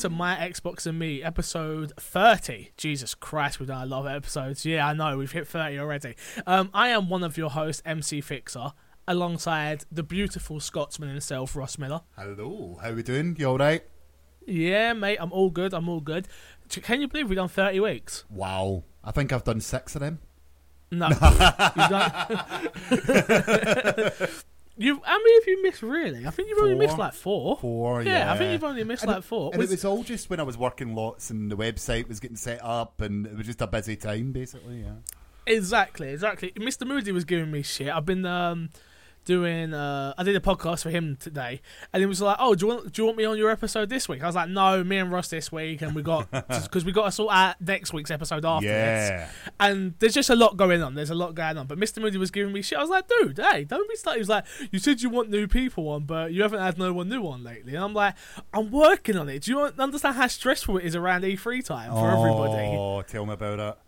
Hello and welcome to My Xbox and Me, episode 30. Jesus Christ, we've done a lot of episodes. Yeah, I know, we've hit 30 already. Um, I am one of your hosts, MC Fixer, alongside the beautiful Scotsman himself, Ross Miller. Hello, how are we doing? You all right? Yeah, mate, I'm all good, I'm all good. Can you believe we've done 30 weeks? Wow, I think I've done six of them. No. You've done... you, how many have you missed, really? I think you've only Four. missed like four. Four, Yeah, yeah. I think you've only missed And like four. And it was all just when I was working lots and the website was getting set up and it was just a busy time, basically, yeah. Exactly, exactly. Mr. Moody was giving me shit. I've been um doing uh I did a podcast for him today and he was like, Oh, do you want do you want me on your episode this week? I was like, No, me and Ross this week and we got because we got to sort out next week's episode after this. yeah. And there's just a lot going on. There's a lot going on. But Mr. Moody was giving me shit. I was like, dude, hey, don't be starting. He was like, you said you want new people on, but you haven't had no one new on lately. And I'm like, I'm working on it. Do you understand how stressful it is around E3 time for everybody? Oh, tell me about it.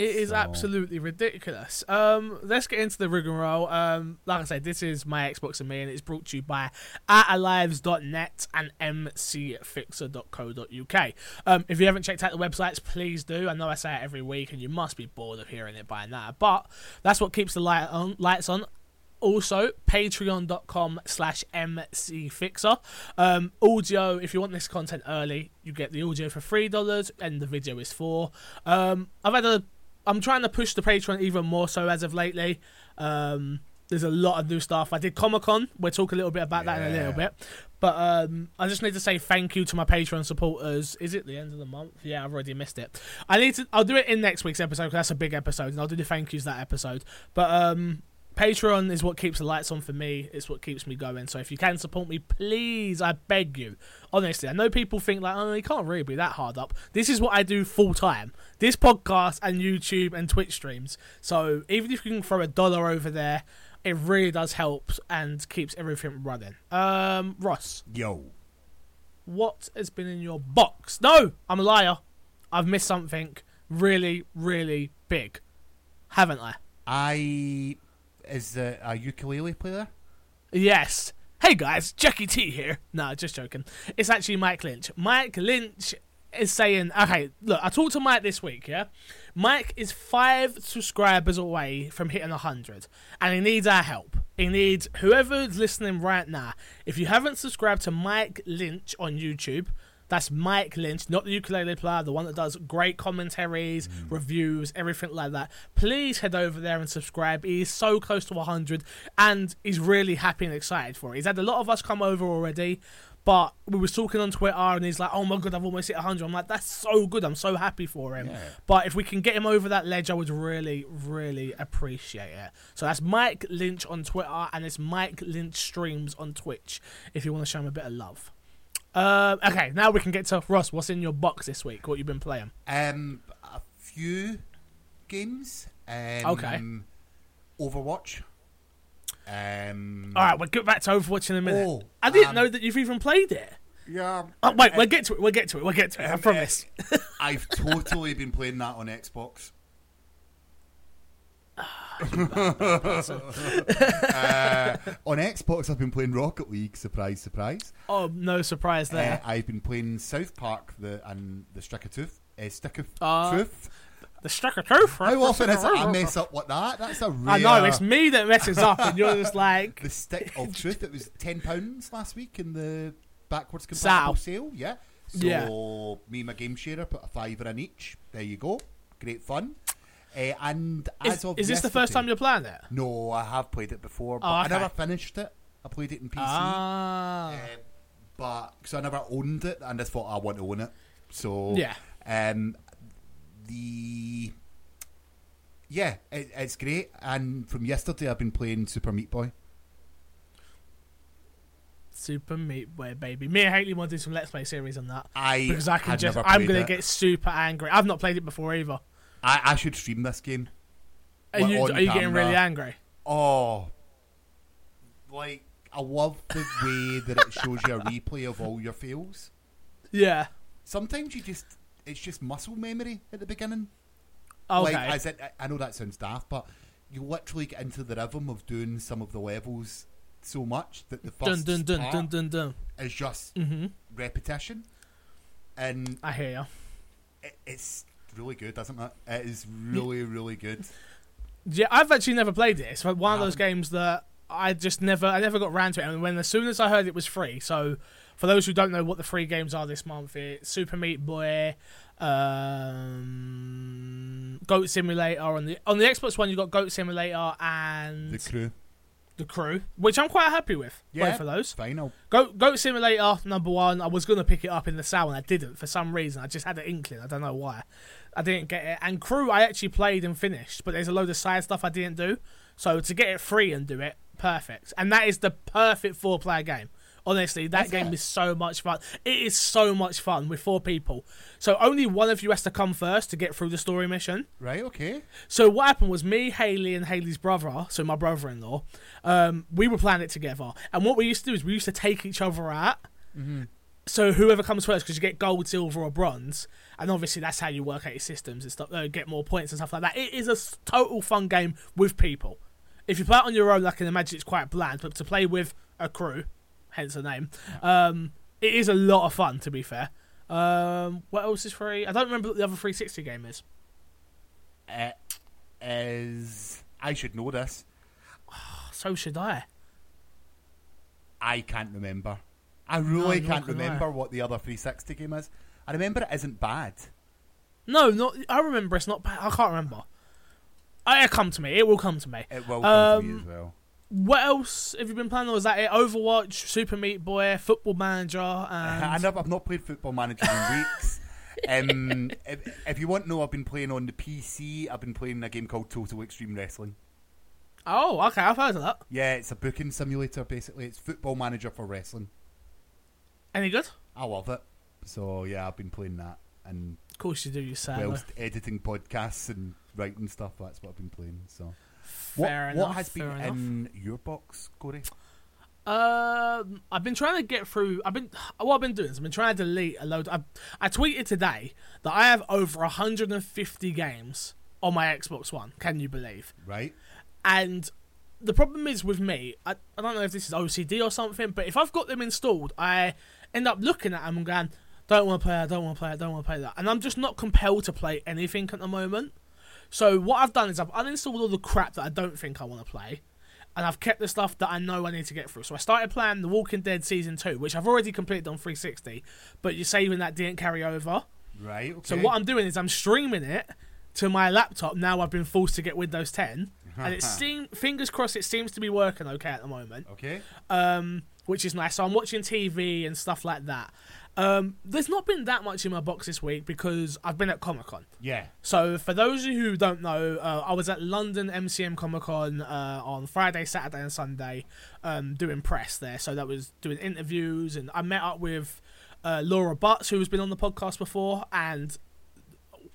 It is So- absolutely ridiculous. Um, let's get into the rigmarole. Um, like I said, this is my Xbox and me, and it's brought to you by atalives.net and mcfixer.co.uk. Um, if you haven't checked out the websites, please do. I know I say it every week, and you must be bored of hearing it by now, but that's what keeps the light on, lights on. Also, patreon.com slash mcfixer. Um, audio, if you want this content early, you get the audio for $3 and the video is 4 Um, I've had a I'm trying to push the Patreon even more so as of lately. Um, there's a lot of new stuff. I did Comic Con. We'll talk a little bit about that in a little bit. But um, I just need to say thank you to my Patreon supporters. Is it the end of the month? Yeah, I've already missed it. I need to. I'll do it in next week's episode because that's a big episode, and I'll do the thank yous that episode. But um, Patreon is what keeps the lights on for me. It's what keeps me going. So if you can support me, please, I beg you. Honestly, I know people think like, oh, you can't really be that hard up. This is what I do full time. This podcast and YouTube and Twitch streams. So even if you can throw a dollar over there, it really does help and keeps everything running. Um, Ross, Yo. what has been in your box? No, I'm a liar. I've missed something really, really big, haven't I? I. Is uh, a ukulele player? Yes. Hey guys, Jackie T here. No, just joking. It's actually Mike Lynch. Mike Lynch is saying, okay, look, I talked to Mike this week, yeah? Mike is five subscribers away from hitting 100, and he needs our help. He needs whoever's listening right now. If you haven't subscribed to Mike Lynch on YouTube, that's Mike Lynch, not the ukulele player, the one that does great commentaries, mm. reviews, everything like that. Please head over there and subscribe. He is so close to 100 and he's really happy and excited for it. He's had a lot of us come over already, but we was talking on Twitter and he's like, oh my god, I've almost hit 100. I'm like, that's so good. I'm so happy for him. Yeah. But if we can get him over that ledge, I would really, really appreciate it. So that's Mike Lynch on Twitter and it's Mike Lynch Streams on Twitch if you want to show him a bit of love. Um, okay, now we can get to Ross. What's in your box this week? What you've been playing? Um, a few games. Um, Okay. Overwatch. Um, All right, we'll get back to Overwatch in a minute. Oh, I didn't um, know that you've even played it. Yeah. Oh, wait, we'll get to it. We'll get to it. We'll get to it. I Um, promise. I've totally been playing that on Xbox. Uh, on Xbox, I've been playing Rocket League. Surprise, surprise. oh, no surprise there. Uh, I've been playing South Park the and the Stick of Tooth. Uh, Stick of Uh, Truth. the struck of truth. How often is it I mess up like that? That's a rare. I know it's me that messes up, and you're just like, the Stick of Truth. It was ten pounds last week in the backwards compatible sale. Yeah. So Yeah. me and my game sharer put a fiver in each. There you go. Great fun. Uh, and as is, of is this the first time you're playing it? No, I have played it before, but Oh, I never finished it. I played it in PC, Ah, uh, but because I never owned it, and I just thought I want to own it. So yeah. um, the yeah, it, it's great. And from yesterday, I've been playing Super Meat Boy. Super Meat Boy, baby. Me and Haley want to do some Let's Play series on that I because I can just. I'm gonna it. get super angry. I've not played it before either. I, I should stream this game. Are you, are you getting really angry? Oh, like I love the way that it shows you a replay of all your fails. Yeah. Sometimes you just it's just muscle memory at the beginning. Okay. Like, as it, I know that sounds daft, but you literally get into the rhythm of doing some of the levels so much that the first dun dun part dun dun dun. is just Mm-hmm. repetition, and I hear you. it, it's really good, isn't it? It is really, really good. Yeah, I've actually never played it. It's one of those games that I just never, I never got around to it. And when as soon as I heard it was free, so for those who don't know what the free games are this month, it's Super Meat Boy, um, Goat Simulator on the on the Xbox One. You've got Goat Simulator and The crew, the Crew, which I'm quite happy with. Yeah. both of those. final. Goat, Goat Simulator number one. I was gonna pick it up in the sale and I didn't for some reason. I just had an inkling. I don't know why. I didn't get it. And Crew, I actually played and finished, but there's a load of side stuff I didn't do. So to get it free and do it, perfect. And that is the perfect four-player game. Honestly, that Is game it? is so much fun. It is so much fun with four people. So only one of you has to come first to get through the story mission. Right, okay. So what happened was me, Haley, and Haley's brother, so my brother-in-law, um, we were playing it together. And what we used to do is we used to take each other out. So whoever comes first, because you get gold, silver, or bronze, and obviously that's how you work out your systems and stuff. Uh, get more points and stuff like that. It is a total fun game with people. If you play it on your own, like I can imagine it's quite bland. But to play with a crew, hence the name, um, it is a lot of fun. To be fair. Um, what else is free? I don't remember what the other 360 game is. It is. I should know this. So should I. I can't remember. I really nor can't can I. remember what the other 360 game is. I remember it isn't bad. No, not. I remember it's not bad. I can't remember. It'll come to me. It will come to me. It will come to me Um, as well. What else have you been playing? Or is that it? Overwatch, Super Meat Boy, Football Manager, I and never, I've not played Football Manager in weeks. um, if, if you want to know, I've been playing on the PC. I've been playing a game called Total Extreme Wrestling. oh, okay, I've heard of that. Yeah, it's a booking simulator basically. It's Football Manager for wrestling. Any good? I love it. So yeah, I've been playing that and Of course you do. You whilst editing podcasts and writing stuff. That's what I've been playing. So Fair what, enough. what has been enough. in your box, Corey? Um, I've been trying to get through. I've been what I've been doing is I've been trying to delete a load. I, I tweeted today that I have over 150 games on my Xbox One. Can you believe? Right? And the problem is with me, I, I don't know if this is OCD or something, but if I've got them installed, I end up looking at them and going, don't want to play, I don't want to play, I don't want to play that. And I'm just not compelled to play anything at the moment. So what I've done is I've uninstalled all the crap that I don't think I want to play. And I've kept the stuff that I know I need to get through. So I started playing The Walking Dead Season 2, which I've already completed on 360, but you're saving that didn't carry over. Right. Okay. So what I'm doing is I'm streaming it to my laptop. Now I've been forced to get Windows 10, and it seem fingers crossed it seems to be working okay at the moment, Okay. um, which is nice. So I'm watching TV and stuff like that. Um, there's not been that much in my box this week because I've been at Comic Con. Yeah. So for those of you who don't know, uh, I was at London MCM Comic Con uh, on Friday, Saturday, and Sunday, um, doing press there. So that was doing interviews, and I met up with uh, Laura Butts, who's been on the podcast before, and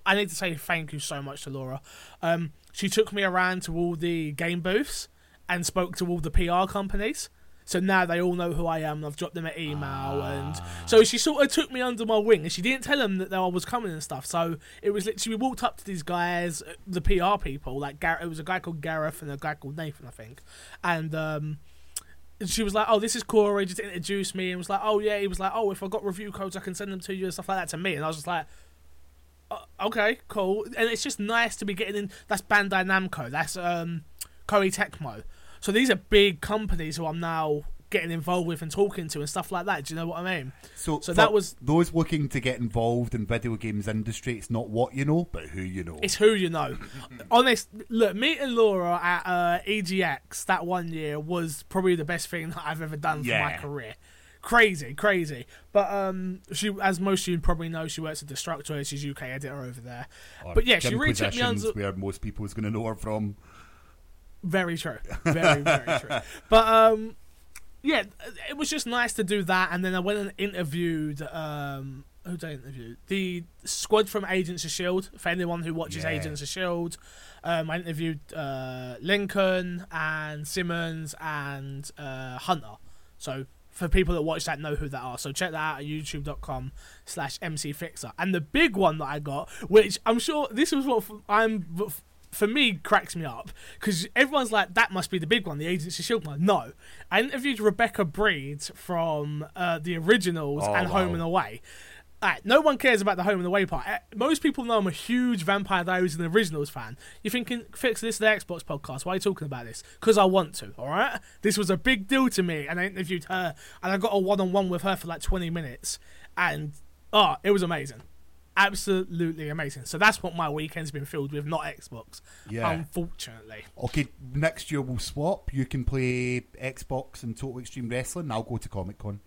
I need to say thank you so much to Laura. Um, she took me around to all the game booths and spoke to all the PR companies. So now they all know who I am. and I've dropped them an email, and so she sort of took me under my wing, and she didn't tell them that I was coming and stuff. So it was literally we walked up to these guys, uh, the PR people, like Gar- it was a guy called Gareth and a guy called Nathan, I think, and um, and she was like, "Oh, this is Corey," just introduced me, and was like, "Oh yeah," he was like, "Oh, if I got review codes, I can send them to you and stuff like that to me," and I was just like. "Uh, Okay, cool, and it's just nice to be getting in. That's Bandai Namco. That's um, Koei Tecmo. So these are big companies who I'm now getting involved with and talking to and stuff like that. Do you know what I mean? So, So that was- those looking to get involved in video games industry. It's not what you know, but who you know. It's who you know. Honest, look, meeting Laura at uh, EGX that one year was probably the best thing that I've ever done for my career. Crazy, crazy. But um, she, as most of you probably know, she works at Destructoid. She's UK editor over there. Or but yeah, she gym really took me where most people is going to know her from. Very true. Very, very true. But um, yeah, it was just nice to do that. And then I went and interviewed. Um, who did I interview? The squad from Agents of Shield. For anyone who watches Yeah. Agents of Shield, um, I interviewed uh, Lincoln and Simmons and uh, Hunter. So for people that watch that know who that are. So check that out at youtube.com slash mcfixer. And the big one that I got, which I'm sure this was what I'm for me cracks me up because everyone's like, that must be the big one, the Agents of Shield one. No, I interviewed Rebecca Breeds from uh, the originals Oh, and Home and Away. Alright, no one cares about the Home and Away part. Eh, Most people know I'm a huge Vampire Diaries and the Originals fan. You're thinking, Fix, this the Xbox podcast. Why are you talking about this? Because I want to, alright? This was a big deal to me, and I interviewed her, and I got a one on one with her for like 20 minutes, and oh, it was amazing. Absolutely amazing. So that's what my weekend's been filled with, not Xbox. Yeah. Unfortunately. Okay, next year we'll swap. You can play Xbox and Total Extreme Wrestling. I'll go to Comic Con.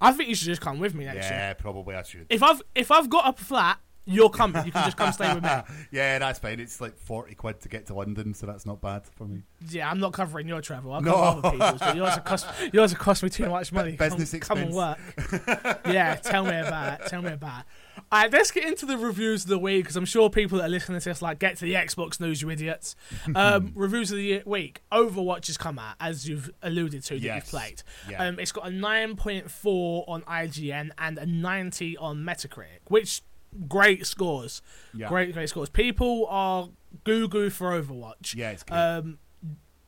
I think you should just come with me next year. Yeah, probably I should. If I've if I've got a flat, you're coming. You can just come stay with me. yeah, that's fine. It's like forty quid to get to London, so that's not bad for me. Yeah, I'm not covering your travel. I'll No. cover other people's, but yours cost yours cost me too much money. business come, come and work. yeah, tell me about it. Tell me about it. All right, let's get into the reviews of the week because I'm sure people that are listening to this like get to the Xbox news, you idiots. Um, reviews of the week. Overwatch has come out as you've alluded to that Yes. you've played. Yeah. Um, it's got a 9.4 on IGN and a 90 on Metacritic, which great scores. Yeah. Great, great scores. People are goo goo for Overwatch. Yeah, it's good. Um,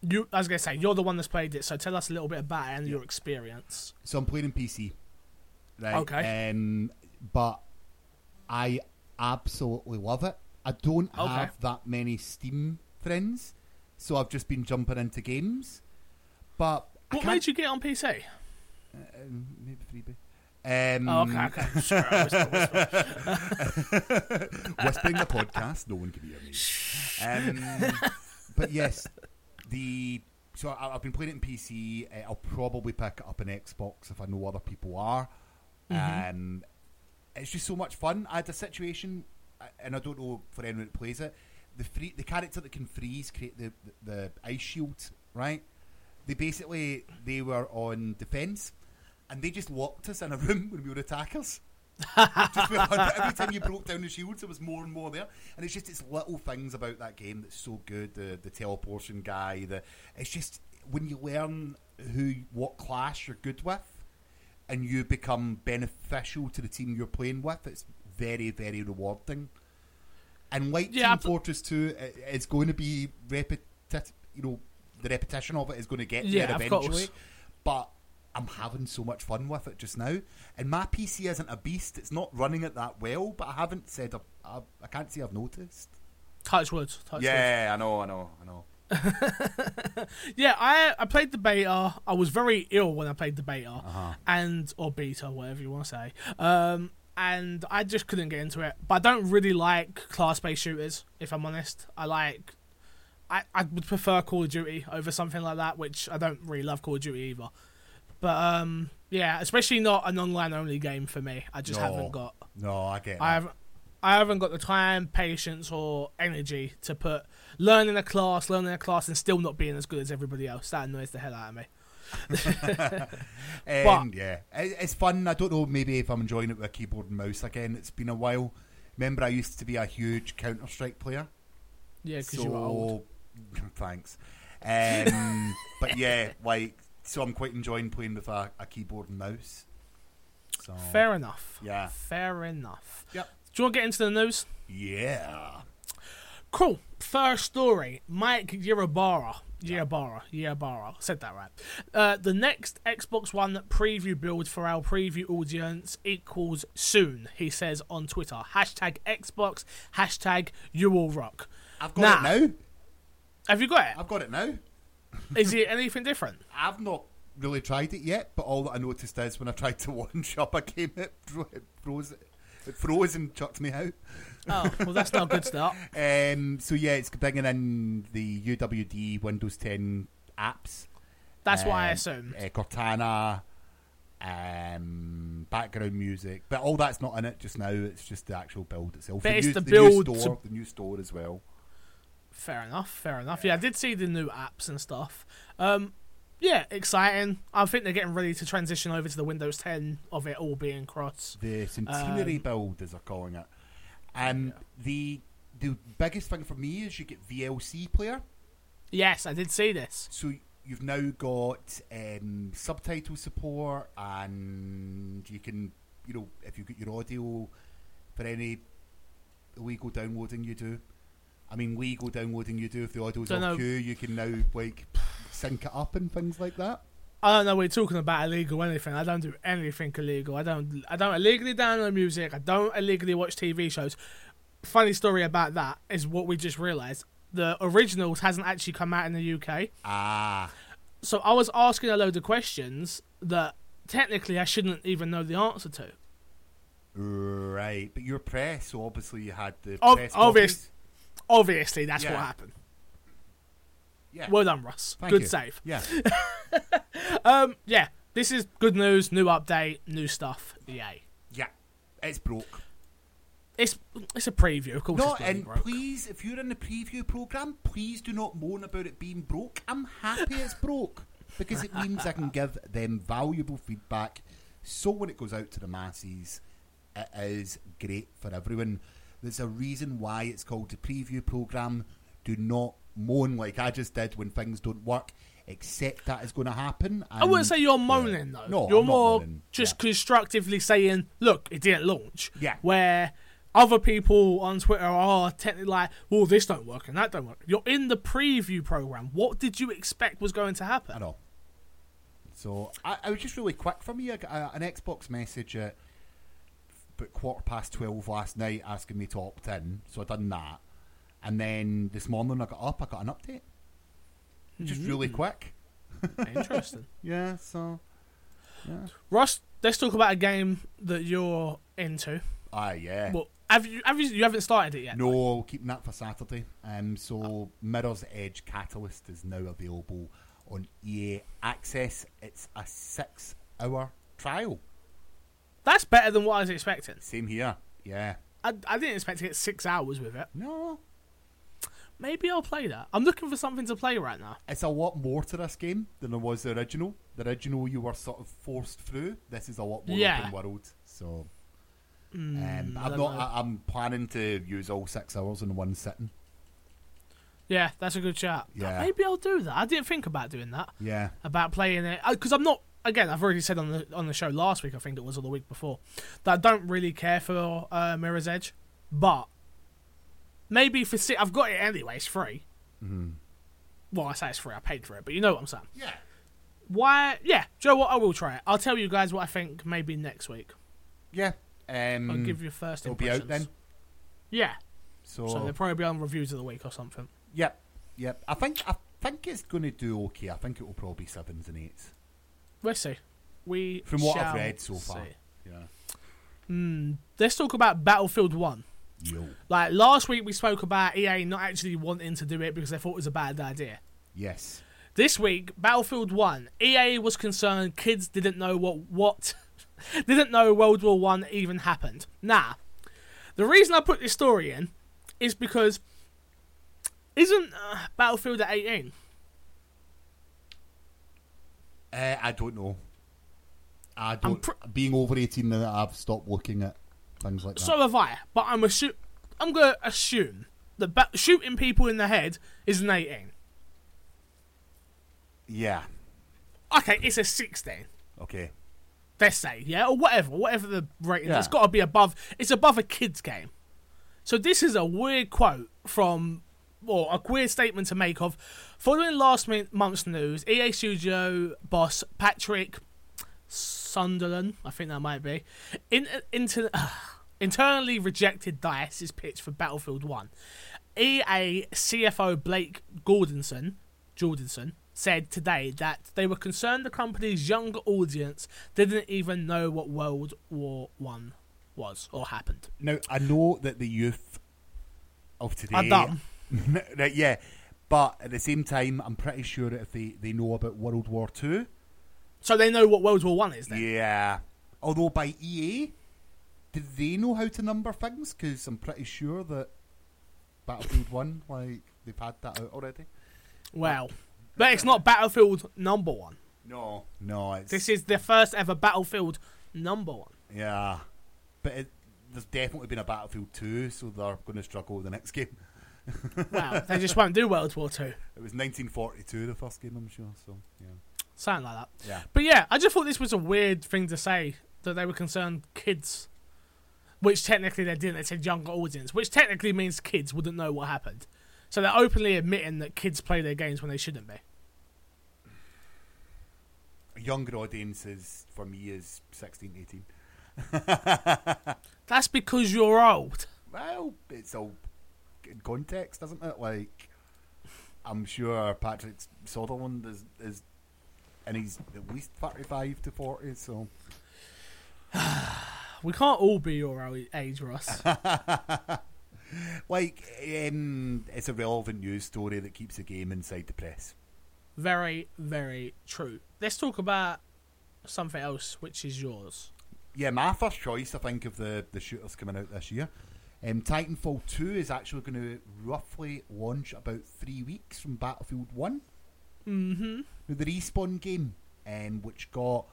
you, I was gonna say you're the one that's played it, so tell us a little bit about it and your experience. so I'm playing in PC. Right. Okay. Um, but I absolutely love it. I don't Okay. have that many Steam friends, so I've just been jumping into games. But What made you get on PC? Um, maybe freebie. Um, Oh, okay, okay. Sure, I whisper, whisper. whispering the podcast, no one can hear me. Um, but yes, the so I, I've been playing it in PC. Uh, I'll probably pick it up on Xbox if I know other people are. Mm-hmm. Um, it's just so much fun. I had a situation, and I don't know for anyone that plays it. The free, the character that can freeze, create the, the the ice shield, right? They basically they were on defense, and they just locked us in a room when we were attackers. just every time you broke down the shields, there was more and more there, and it's just it's little things about that game that's so good. The the teleportation guy, the it's just when you learn who what class you're good with, and you become beneficial to the team you're playing with. It's very very rewarding. And like Yeah, Team Fortress Two, it, it's going to be repetitive. You know, the repetition of it is going to get Yeah, there eventually. But I'm having so much fun with it just now. And my PC isn't a beast; it's not running it that well. But I haven't said a, I, I can't say I've noticed. Touch wood. Touch wood. I know, I know, I know. Yeah, I I played the beta. I was very ill when I played the beta, Uh-huh. and or beta, whatever you want to say. Um, and I just couldn't get into it. But I don't really like class-based shooters. If I'm honest, I like. I, I would prefer Call of Duty over something like that, which I don't really love Call of Duty either. But um, yeah, especially not an online-only game for me. I just No. haven't got. No, I get. I haven't. I haven't got the time, patience, or energy to put learning a class, learning a class, and still not being as good as everybody else. That annoys the hell out of me. Um, yeah, it, it's fun. I don't know, maybe if I'm enjoying it with a keyboard and mouse again. It's been a while. Remember, I used to be a huge Counter Strike player. Yeah, because so, you were old. thanks. Um, but yeah, like, so I'm quite enjoying playing with a, a keyboard and mouse. So, Fair enough. Yeah. Fair enough. Yep. Do you want to get into the news? Yeah. Cool. First story. Mike Yerabara. Yerabara. Yerabara. Said that right. Uh, the next Xbox One preview build for our preview audience equals soon, he says on Twitter. Hashtag Xbox. Hashtag you all rock. I've got Nah. it now. Have you got it? I've got it now. Is it anything different? I've not really tried it yet, but all that I noticed is when I tried to one shop, I came it, fro- it froze. It froze and chucked me out. Oh, well, that's not a good start. Um, so yeah, it's bringing in the UWP Windows 10 apps. That's why I Um, assumed. Uh, Cortana, um, background music, but all that's not in it just now. It's just the actual build itself. But the it's new, the the build new to- store, the new store as well. Fair enough, fair enough. Yeah, I did see the new apps and stuff. Um, yeah, exciting. I think they're getting ready to transition over to the Windows 10 of it all being cross. The centenary Um, build, as they're calling it. Um, the the biggest thing for me is you get VLC player. Yes, I did see this. So you've now got um, subtitle support, and you can, you know, if you get your audio for any illegal downloading you do, I mean, legal downloading you do if the audio's Don't off know. cue, you can now like sync it up and things like that. I don't know. We're talking about illegal anything. I don't do anything illegal. I don't. I don't illegally download music. I don't illegally watch TV shows. Funny story about that is what we just realised. The originals hasn't actually come out in the UK. Ah, So I was asking a load of questions that technically I shouldn't even know the answer to. right. But you're press, so obviously you had the Ob- press obvious- copies. Obviously, that's Yeah. what happened. Yeah. Well done, Russ. Thank Good you. save. Yeah. Um, yeah, this is good news, new update, new stuff. Yay! yeah. It's broke. It's it's a preview, of course. No, and broke. please, if you're in the preview program, please do not moan about it being broke. I'm happy it's broke because it means I can give them valuable feedback. So when it goes out to the masses, it is great for everyone. There's a reason why it's called the preview program. Do not moan like I just did when things don't work. Accept that is going to happen. I wouldn't say you're uh, moaning though. No, you're I'm more just Yeah. constructively saying, "Look, it didn't launch." Yeah. Where other people on Twitter are technically like, "Well, this don't work and that don't work." You're in the preview program. What did you expect was going to I happen? know. So I, I was just really quick for me. I got a, an Xbox message at about quarter past twelve last night asking me to opt in. So I done that, and then this morning I got up. I got an update. Just really quick. Interesting. Yeah. So. Yeah. Russ, let's talk about a game that you're into. Ah, yeah. Well, have you have you, you haven't started it yet? No, keeping that for Saturday. Um, so Mirror's Edge Catalyst is now available on EA Access. It's a six-hour trial. That's better than what I was expecting. Same here. Yeah. I, I didn't expect to get six hours with it. No, Maybe I'll play that. I'm looking for something to play right now. it's a lot more to this game than there was the original. The original you were sort of forced through. This is a lot more Yeah. open world. So Mm, um, I'm don't I, I'm planning to use all six hours in one sitting. Yeah, that's a good shout. Yeah. Maybe I'll do that. I didn't think about doing that. Yeah. About playing it because I'm not. Again, I've already said on the on the show last week. I think it was or the week before that I don't really care for uh, Mirror's Edge, but maybe for si- I've got it anyway. It's free. hmm Well, I say it's free. I paid for it, but you know what I'm saying. Yeah. Why? Yeah, Joe. What I will try it. I'll tell you guys what I think. Maybe next week. Yeah. Um, I'll give you first it'll be out then. Yeah. So, So they'll probably be on reviews of the week or something. yep, yep. I think I think it's going to do okay. I think it will probably be sevens and eights. Let's see. We From what I've read so far. see. Yeah. Hmm. Let's talk about Battlefield One. Yo. Like last week, we spoke about EA not actually wanting to do it because they thought it was a bad idea. Yes. This week, Battlefield One, EA was concerned kids didn't know what what didn't know World War One even happened. Now, the reason I put this story in is because isn't uh, Battlefield at eighteen? Uh, I don't know. I don't. pr- being over eighteen now, I've stopped looking at things like that. So have I, but I'm assu- I'm gonna assume that ba- shooting people in the head is an eighteen. yeah. Okay, it's a sixteen. Okay. let's say, yeah, or whatever, whatever the rating. Yeah. It's got to be above. It's above a kids' game. So this is a weird quote from, or a weird statement to make of, following last month's news, EA Studio boss Patrick Sunderland, I think that might be, in, inter, internally rejected Dice's pitch for Battlefield One. EA CFO Blake Gordonson, Jordanson, said today that they were concerned the company's younger audience didn't even know what World War One was or happened. Now I know that the youth of today Are dumb. right, yeah, but at the same time, I'm pretty sure that if they, they know about World War Two, So they know what World War One is then. yeah. Although by EA, did they know how to number things? Because I'm pretty sure that Battlefield One, like they've had that out already. Well, but it's not Battlefield number one. No, no, it's This is the first ever Battlefield number one. yeah, but it, there's definitely been a Battlefield Two, so they're going to struggle with the next game. Wow, they just won't do World War Two. It was 1942, the first game, I'm sure. So yeah, Something like that. yeah. But yeah, I just thought this was a weird thing to say that they were concerned kids, which technically they didn't. They said younger audience, which technically means kids wouldn't know what happened. So they're openly admitting that kids play their games when they shouldn't be. Younger audiences for me is 16, 18. That's because you're old. Well, it's all in context, doesn't it? Like, I'm sure Patrick Sutherland is, is and he's at least 35 to 40, so. We can't all be your age, Ross. Like, um, it's a relevant news story that keeps the game inside the press. very, very true. Let's talk about something else, which is yours. Yeah, my first choice, I think, of the, the shooters coming out this year. Um, Titanfall 2 is actually going to roughly launch about three weeks from Battlefield 1. Mm-hmm. Now, the Respawn game, um, which got,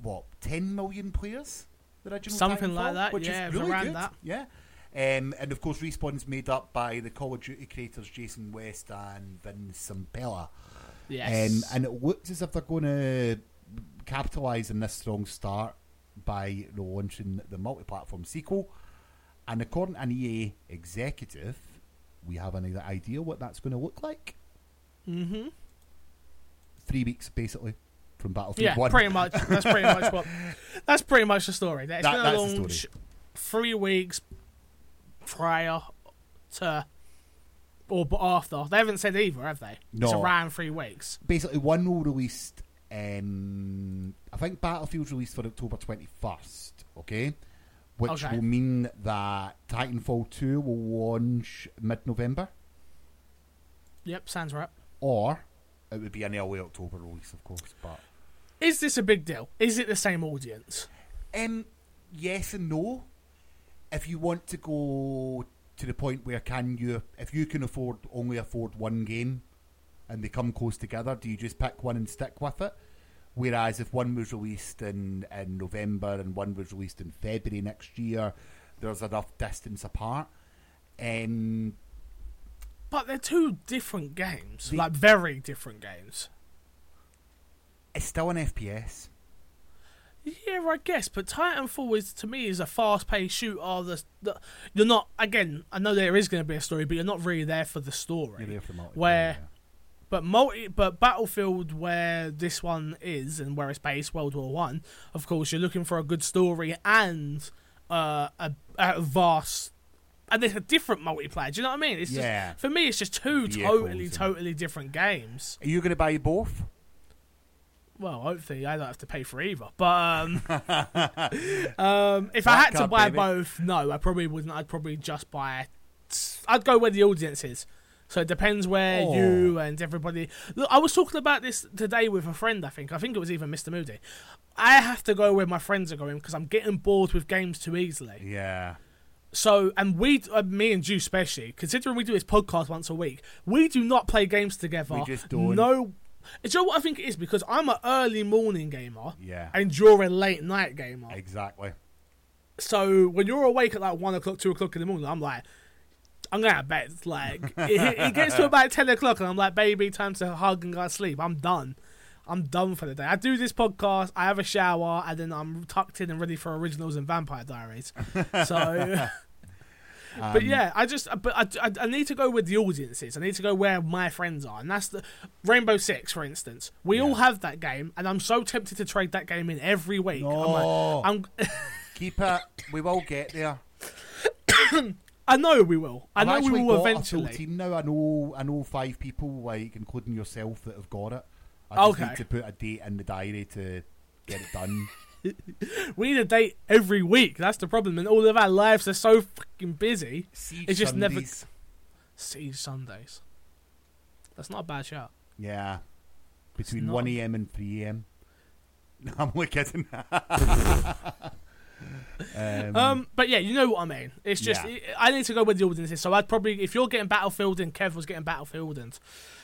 what, 10 million players? The original Something like that, which yeah, is really around good. that. Yeah. Um, and of course, Respawn's made up by the Call of Duty creators Jason West and Vince Zampella. Yes. Um, and it looks as if they're going to capitalise on this strong start by launching the multi-platform sequel. And according to an EA executive, we have an idea what that's going to look like. mm-hmm. Three weeks, basically, from Battlefield Yeah, One. pretty much. That's pretty much what. That's pretty much the story. It's That- going that's to the launch story. three weeks prior to or after. They haven't said either, have they? No. It's around three weeks. Basically, one will released. Um, I think Battlefield's released for October twenty first. Okay. Which Okay. will mean that Titanfall 2 will launch mid November. Yep, sounds right. or it would be an early October release, of course. But Is this a big deal? Is it the same audience? um, yes and no. If you want to go to the point where can you, if you can afford only afford one game, and they come close together, do you just pick one and stick with it? Whereas if one was released in, in November and one was released in February next year, there's enough distance apart. Um, But they're two different games, The- like very different games. it's still an FPS. Yeah, I guess. But Titanfall is to me is a fast-paced shooter. The, the you're not again. I know there is going to be a story, but you're not really there for the story. You're there for multiplayer, Where-. But multi, but Battlefield, where this one is and where it's based, World War One. Of course, you're looking for a good story and uh, a, a vast, and there's a different multiplayer. Do you know what I mean? It's Yeah. just for me, it's just two Vehicles totally, totally different games. Are you going to buy both? Well, hopefully, I don't have to pay for either. But um, um, if I had to buy baby. both, no, I probably wouldn't. I'd probably just buy. I'd go where the audience is. So it depends where Oh. you and everybody. Look, I was talking about this today with a friend. I think. I think it was even Mr. Moody. I have to go where my friends are going because I'm getting bored with games too easily. Yeah. So, and we, uh, me and you especially, considering we do this podcast once a week, we do not play games together. We just don't. No. Do you know what I think it is? Because I'm an early morning gamer Yeah. and you're a late night gamer. Exactly. So when you're awake at like one o'clock, two o'clock in the morning, I'm like, I'm going to bed. Like, it, it gets to about 10 o'clock and I'm like, baby, time to hug and go to sleep. I'm done. I'm done for the day. I do this podcast, I have a shower, and then I'm tucked in and ready for Originals and Vampire Diaries. So. But Um, yeah, I just but I, I, I need to go with the audiences. I need to go where my friends are, and that's the Rainbow Six, for instance. We all have that game, and I'm so tempted to trade that game in every week. I'm like, I'm, Keep it. We will get there. I know we will. I I've know we will eventually. team now. I know. I know five people, like including yourself, that have got it. I just Okay. need to put a date in the diary to get it done. We need a date every week. That's the problem, and all of our lives are so fucking busy. Siege It's just never-. Siege Sundays. That's not a bad shout. Yeah. Between not- one a.m. and three a.m. I'm only kidding. um, Um, but yeah, you know what I mean. It's just Yeah. I need to go with the audiences. So I'd probably, if you're getting Battlefield and Kev was getting Battlefield and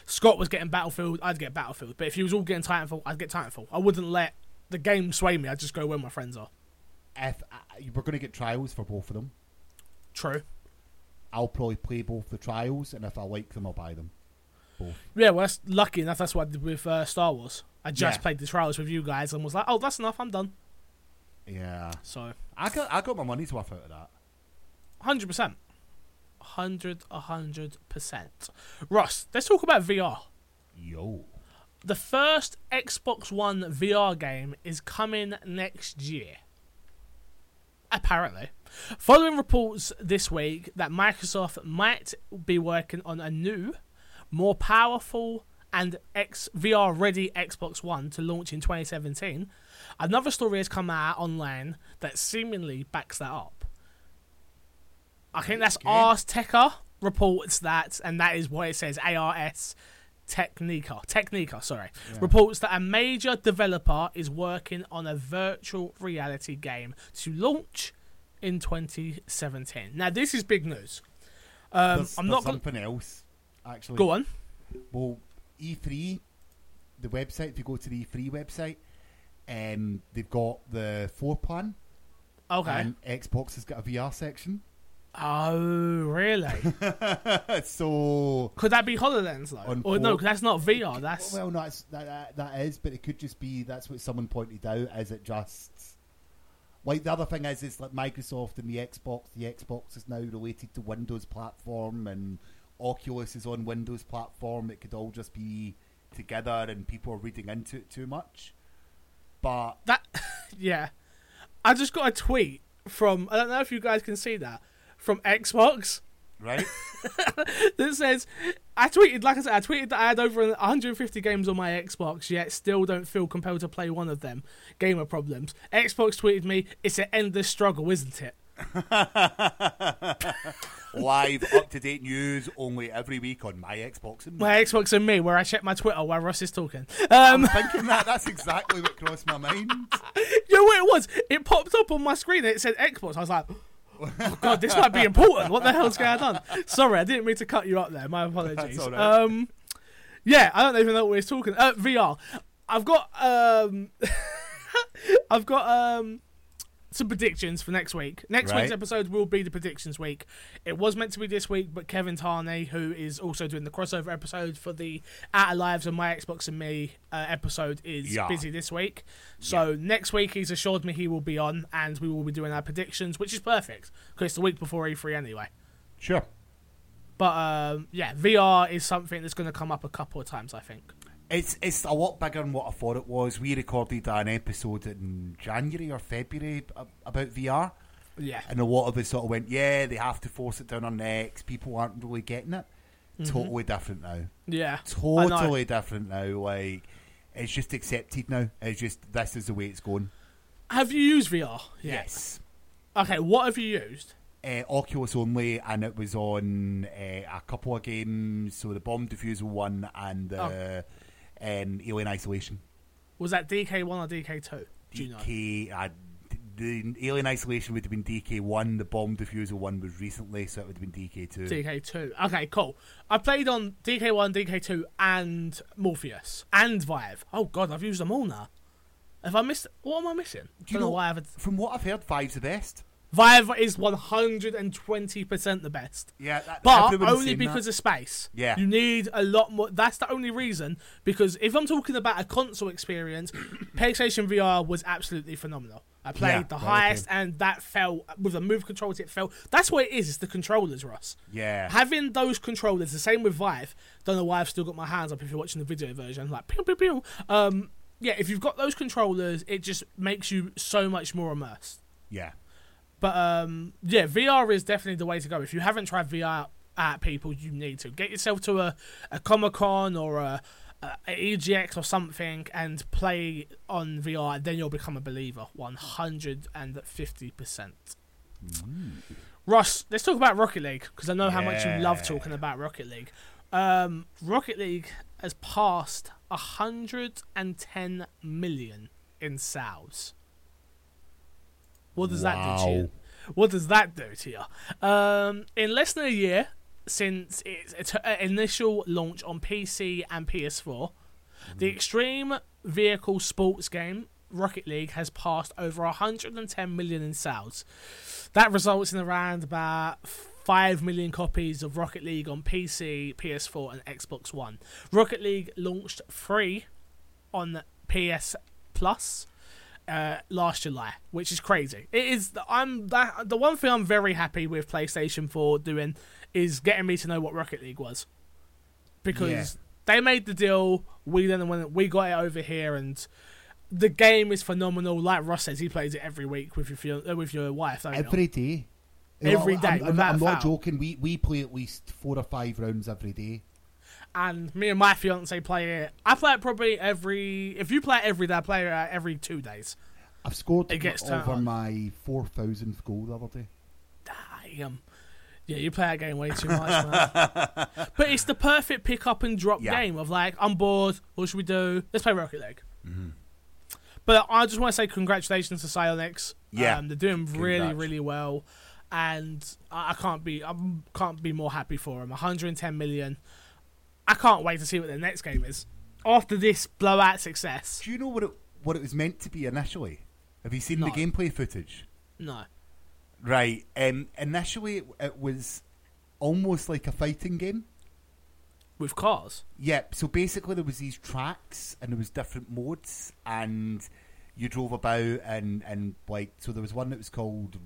Scott was getting Battlefield, I'd get Battlefield. But if you was all getting Titanfall, I'd get Titanfall. I wouldn't let the game sway me. I'd just go where my friends are. if uh, we're going to get trials for both of them, True. I'll probably play both the trials, and if I like them, I'll buy them. Both. Yeah, well, that's lucky enough. That's what I did with uh, Star Wars. I just Yeah. played the trials with you guys and was like, oh, that's enough. I'm done. Yeah. So, I got I got my money's worth out of that. hundred percent. Hundred, a hundred percent. Ross, let's talk about VR. Yo. The first Xbox One VR game is coming next year. Apparently. Following reports this week that Microsoft might be working on a new, more powerful, and X VR ready Xbox One to launch in 2017, another story has come out online that seemingly backs that up. I think that's Okay. Ars Technica reports that, and that is what it says ARS Technica. Technica, sorry. Reports that a major developer is working on a virtual reality game to launch in 2017. Now, this is big news. Um, there's, I'm there's not going something else. Actually, Go on. Well, E3, the website. If you go to the E3 website, um, they've got the floor plan, Okay. and Xbox has got a VR section. oh, really? so, Could that be HoloLens, though? Or no, that's not VR. That's. well, no, it's, that, that that is, but it could just be that's what someone pointed out. Is it just like the other thing is is like Microsoft and the Xbox. The Xbox is now related to Windows platform, and Oculus is on Windows platform. It could all just be together, and people are reading into it too much. But That. yeah. I just got a tweet from. I don't know if you guys can see that. From Xbox. right, that says, I tweeted, like I said, I tweeted that I had over 150 games on my Xbox, yet still don't feel compelled to play one of them. Gamer problems. Xbox tweeted me, it's an endless struggle, isn't it? live up to date news only every week on my Xbox and me. My Xbox and me, where I check my Twitter while Ross is talking. Um, I'm thinking that that's exactly what crossed my mind. you know what it was? It popped up on my screen and it said Xbox. I was like, oh god, this might be important. What the hell's going on? Sorry, I didn't mean to cut you up there. My apologies. That's all right. Um, yeah, I don't even know what we're talking. Uh, VR. I've got um, I've got um, some predictions for next week. Next week's episode will be the predictions week. It was meant to be this week, but Kevin Tarney, who is also doing the crossover episode for the Outer Lives and My Xbox and Me uh, episode, is Yeah. busy this week. So next week, he's assured me he will be on, and we will be doing our predictions, which is perfect because it's the week before E3 anyway. Sure. But um, yeah, VR is something that's going to come up a couple of times, I think. It's it's a lot bigger than what I thought it was. We recorded an episode in January or February about VR, Yeah, and a lot of us sort of went, "Yeah, they have to force it down our necks. People aren't really getting it." Totally different now. yeah, Totally different now. Like it's just accepted now. It's just this is the way it's going. Have you used VR? Yes. Okay, what have you used? Uh, Oculus only, and it was on uh, a couple of games. So the bomb defusal one and the Oh. Um, Alien Isolation. Was that DK one or DK two? Do you know? DK, the Alien Isolation would have been DK one. The bomb defusal one was recently, so it would have been DK two. DK two. Okay, cool. I played on DK one, DK two, and Morpheus and Vive. Oh god, I've used them all now. Have I missed? What am I missing? Do you know know- why I haven't. From what I've heard, Vive's the best. Vive is one hundred and twenty percent the best. Yeah, that, But only because that. of space. Yeah. You need a lot more. That's the only reason. Because if I'm talking about a console experience, PlayStation VR was absolutely phenomenal. I played Yeah, the highest, and that felt with the move controls. It felt that's what it is. It's the controllers, Ross. yeah, Having those controllers, the same with Vive. Don't know why I've still got my hands up if you're watching the video version. Like pew pew pew. Um, yeah, if you've got those controllers, it just makes you so much more immersed. yeah, But um, yeah, VR is definitely the way to go. If you haven't tried VR at people, you need to get yourself to a, a Comic Con or a, a, EGX or something and play on VR. Then you'll become a believer, one hundred and fifty percent. Ross, let's talk about Rocket League because I know how much you love talking about Rocket League. Um, Rocket League has passed hundred and ten million in sales. What does that do to you? What does that do to you? Um, in less than a year since its, its uh, initial launch on PC and PS4, the Extreme Vehicle Sports game Rocket League has passed over 110 million in sales. That results in around about 5 million copies of Rocket League on PC, PS4, and Xbox One. Rocket League launched free on PS Plus uh, last July, which is crazy. It is. I'm that the one thing I'm very happy with PlayStation 4 doing is getting me to know what Rocket League was, because Yeah. they made the deal. We then when we got it over here, and the game is phenomenal. Like Ross says, he plays it every week with your uh, with your wife. don't you? Every day. Every day, I'm, I'm, I'm not joking. We we play at least four or five rounds every day. And me and my fiance play it. I play it probably every. If you play it every day, I play it uh, every two days. I've scored It gets over on. my four thousandth goal the other day. Damn. Yeah, you play that game way too much, man. but it's the perfect pick up and drop Yeah. game of like, I'm bored. What should we do? Let's play Rocket League. Mm-hmm. But I just want to say congratulations to Psyonix. Yeah. um, they're doing really, Congrats. really well, and I, I can't be, I can't be more happy for them. 110 million. I can't wait to see what their next game is after this blowout success. Do you know what it what it was meant to be initially? Have you seen No. the gameplay footage? No. Right. Um, initially, it, it was almost like a fighting game. With cars. Yep. So basically, there was these tracks, and there was different modes, and you drove about, and and like so, there was one that was called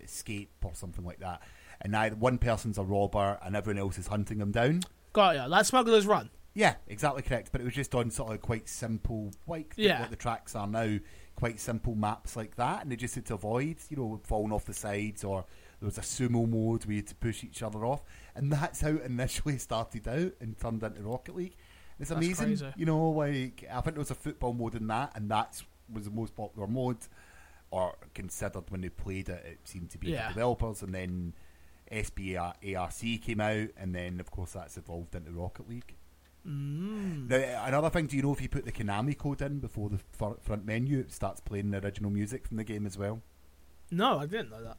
Escape or something like that, and now one person's a robber, and everyone else is hunting them down. Got ya. Like Smuggler's Run. Yeah, exactly correct. But it was just on sort of quite simple, like Yeah. what the tracks are now, quite simple maps like that, and they just had to avoid, you know, falling off the sides, or there was a sumo mode where you had to push each other off, and that's how it initially started out and turned into Rocket League. It's That's amazing, crazy. you know. Like I think there was a football mode in that, and that was the most popular mode, or considered when they played it. It seemed to be Yeah. the developers, and then SBARC came out, and then of course that's evolved into Rocket League. Mm. Now, another thing, do you know if you put the Konami code in before the front menu, it starts playing the original music from the game as well? No, I didn't know that.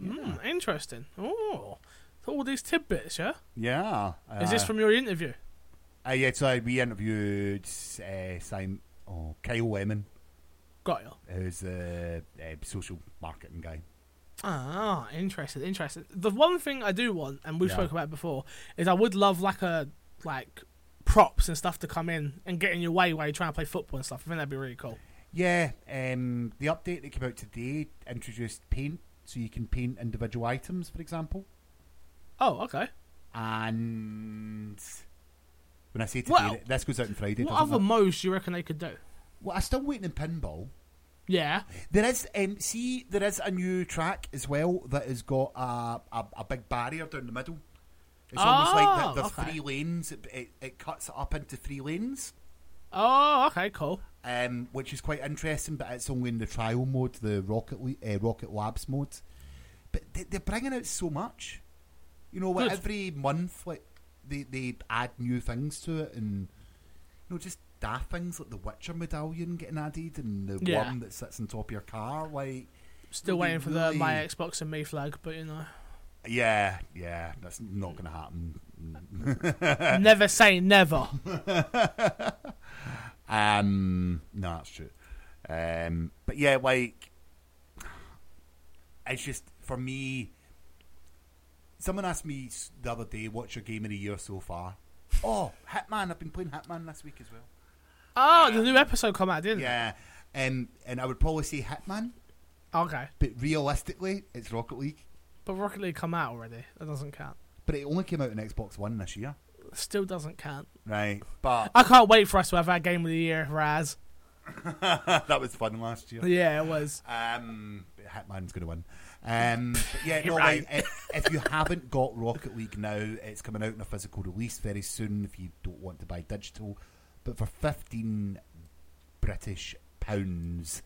Mm, interesting. Oh, all these tidbits, yeah. Yeah. Is this uh, from your interview? Uh, yeah, so we interviewed uh, Simon, oh, Kyle Lemon, Got you. who's the uh, social marketing guy. Ah, interesting, interesting. The one thing I do want, and we've Yeah. spoken about it before, is I would love like a like props and stuff to come in and get in your way while you're trying to play football and stuff. I think that'd be really cool. Yeah, um, the update that came out today introduced paint, so you can paint individual items, for example. Oh, okay. And when I say today, Well, this goes out on Friday. what other it? modes do you reckon they could do? well, I'm still waiting in pinball. Yeah. There is, um, see, there is a new track as well that has got a, a, a big barrier down the middle. It's almost like Oh, th- there's okay. three lanes. It, it, it cuts it up into three lanes, Oh, okay, cool. um, which is quite interesting. But it's only in the trial mode, the Rocket uh, Rocket Labs mode. But they, they're bringing out so much. You know, Good. every month, like they they add new things to it, and you know, just daft things like the Witcher medallion getting added, and the Yeah. one that sits on top of your car, like. Still waiting for the my Xbox and me flag, but you know, Yeah, yeah, that's not going to happen. never say never. um, no, that's true. Um, but yeah, like it's just for me. Someone asked me the other day, "What's your game of the year so far?" Oh, Hitman! I've been playing Hitman this week as well. Oh, the new episode come out, didn't Yeah, um, and I would probably say Hitman. Okay, but realistically, it's Rocket League. but Rocket League come out already. That doesn't count. But it only came out on Xbox One this year, Still doesn't count. right? But I can't wait for us to have our game of the year, Raz. that was fun last year. Yeah, it was. Um, Hitman's going to win. Um, but yeah, no, Right. like, if, if you haven't got Rocket League now, it's coming out in a physical release very soon. If you don't want to buy digital, but for fifteen British pounds,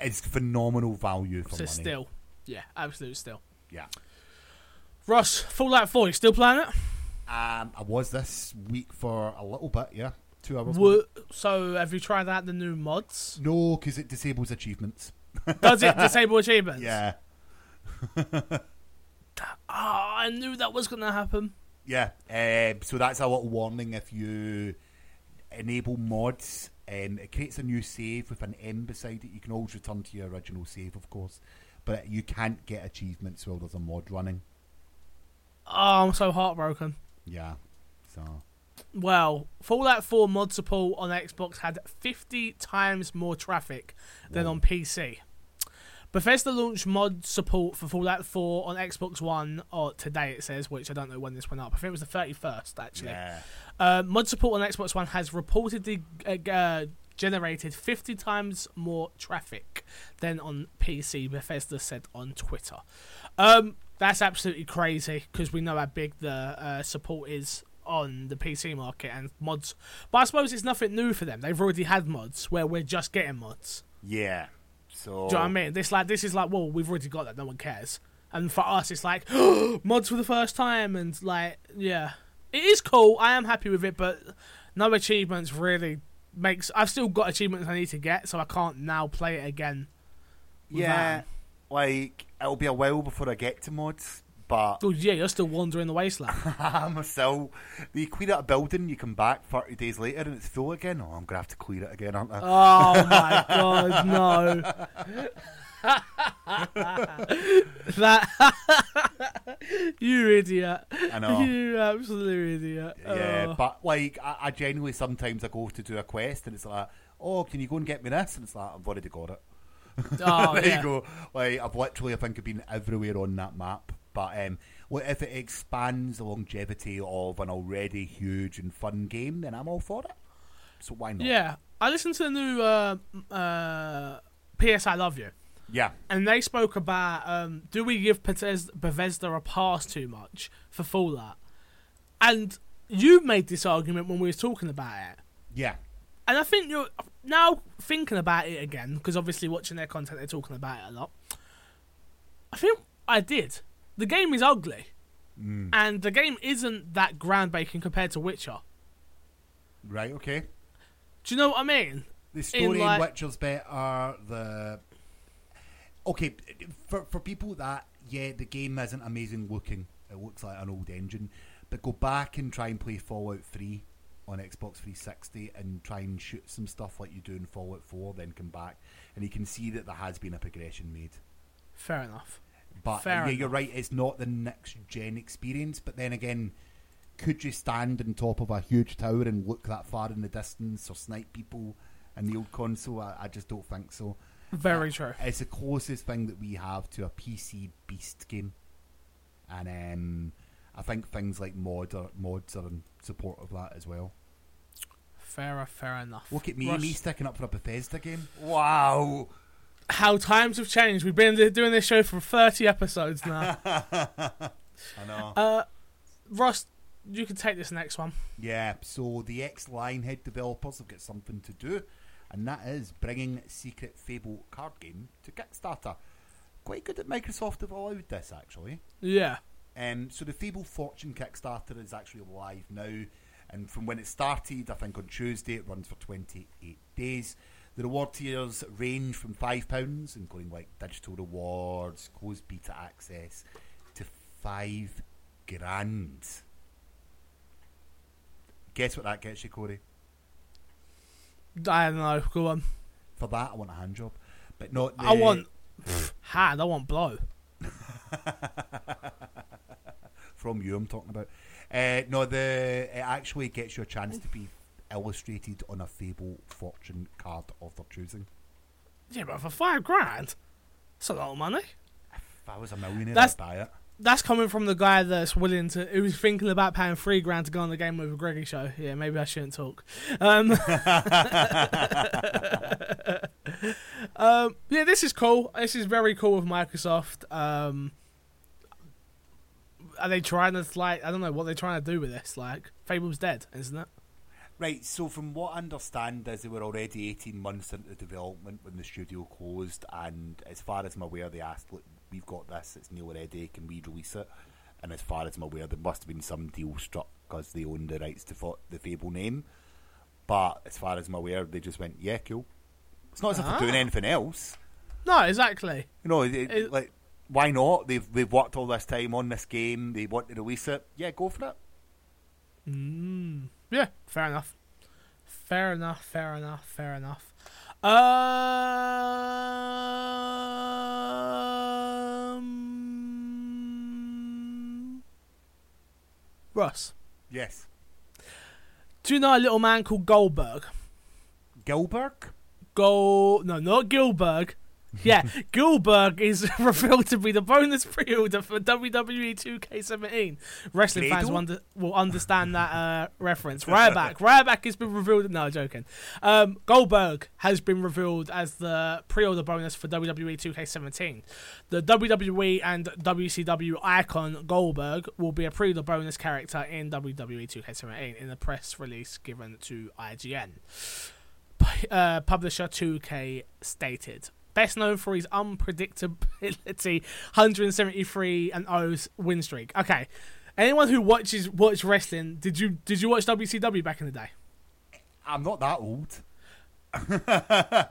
it's phenomenal value for So money. still, yeah, absolute still. yeah. Ross, Fallout 4, you still playing it? Um, I was this week for a little bit, yeah, two hours. Wo- so, have you tried out the new mods? No, because it disables achievements. Does it disable achievements? Yeah, Oh, I knew that was going to happen. Yeah, um, so that's a little warning if you enable mods. Um, it creates a new save with an M beside it. You can always return to your original save, of course, but you can't get achievements while there's a mod running. Oh, I'm so heartbroken. Yeah, so Well, Fallout 4 mod support on Xbox had 50 times more traffic than on PC. Bethesda launched mod support for Fallout 4 on Xbox One or today it says, which I don't know when this went up. I think it was the 31st actually. Yeah. Uh, mod support on Xbox One has reportedly uh, uh, generated 50 times more traffic than on PC, Bethesda said on Twitter. Um, that's absolutely crazy because we know how big the uh, support is on the PC market and mods. But I suppose it's nothing new for them. They've already had mods where we're just getting mods. Yeah. So Do you know what I mean? This like this is like, well, we've already got that. No one cares. And for us, it's like mods for the first time, and like, yeah, it is cool. I am happy with it, but no achievements really makes. I've still got achievements I need to get, so I can't now play it again. Yeah. that. Like it'll be a while before I get to mods, but Oh yeah, you're still wandering the wasteland. I'm still. You clear out a building, you come back 30 days later and it's full again. Oh, I'm gonna have to clear it again, aren't I? oh my god, no. that you idiot. I know. You absolute idiot. Yeah, Oh. but like I, I genuinely sometimes I go to do a quest and it's like, oh, can you go and get me this? And it's like I've already got it. Oh, there yeah. you go. Like I've literally, I think I've been everywhere on that map. But um, well, if it expands the longevity of an already huge and fun game, then I'm all for it. So why not? Yeah, I listened to the new uh, uh, PS I Love You, Yeah. and they spoke about um, do we give Bethesda, Bethesda a pass too much for Fallout? And you made this argument when we were talking about it, Yeah. and I think you're now thinking about it again because obviously watching their content, they're talking about it a lot. I think I did. The game is ugly, Mm. and the game isn't that groundbreaking compared to Witcher. Right. Okay. Do you know what I mean? The story in, like- Witcher's better. The okay for for people that yeah, the game isn't amazing looking. It looks like an old engine, but go back and try and play Fallout Three on Xbox 360 and try and shoot some stuff like you do in Fallout 4. Then come back and you can see that there has been a progression made. Fair enough. But Fair yeah, you're right. It's not the next gen experience. But then again, could you stand on top of a huge tower and look that far in the distance or snipe people in the old console? I, I just don't think so. Very true. It's the closest thing that we have to a PC beast game, and um, I think things like mod are, mods are in support of that as well. Fair, fair enough. Look at me, Russ, me sticking up for a Bethesda game. Wow. How times have changed. We've been doing this show for 30 episodes now. I know. uh, Ross, you can take this next one. Yeah, so the ex Lionhead developers have got something to do, and that is bringing Secret Fable card game to Kickstarter. Quite good that Microsoft have allowed this, actually. Yeah. Um, so the Fable Fortune Kickstarter is actually live now, and from when it started, I think on Tuesday, it runs for 28 days. The reward tiers range from £5, including like digital rewards, closed beta access, to 5 grand. Guess what that gets you, Corey? I don't know. Go on. For that, I want a hand job, but not. The, I want hand. I want blow. from you. I'm talking about. Uh, no, the it actually gets you a chance to be illustrated on a Fable Fortune card of their choosing. Yeah, but for five grand, that's a lot of money. If I was a millionaire, That's- I'd buy it. That's coming from the guy that's willing to, who's thinking about paying three grand to go on the GameOverGreggy show. Yeah, maybe I shouldn't talk. Um, um, yeah, this is cool. This is very cool with Microsoft. Um, are they trying to like? I don't know what they're trying to do with this. Like, Fable's dead, isn't it? Right, so from what I understand is they were already 18 months into development when the studio closed, and as far as I'm aware, they asked, look, we've got this, it's nearly ready, can we release it? And as far as I'm aware, there must have been some deal struck because they own the rights to the Fable name. But as far as I'm aware, they just went, yeah, cool. It's not as if they're doing Ah. anything else. No, exactly. You know, it, it- It- like, why not? They've, they've worked all this time on this game, they want to release it. Yeah, go for it. Mm. Yeah, fair enough. Fair enough. Fair enough. Fair enough. Um, Russ, Yes. Do you know a little man called Goldberg? Goldberg? Go no, not Gillberg. Yeah, Gillberg is revealed to be the bonus pre-order for WWE 2K17. Wrestling fans will, under, will understand that uh, reference. Ryback, Ryback has been revealed. No, joking. Um, Goldberg has been revealed as the pre-order bonus for WWE 2K17. The WWE and WCW icon Goldberg will be a pre-order bonus character in WWE 2K17 in a press release given to IGN uh, publisher 2K stated. Best known for his unpredictability, 173 and 0 win streak. Okay, anyone who watches watch wrestling, did you did you watch WCW back in the day? I'm not that old. uh,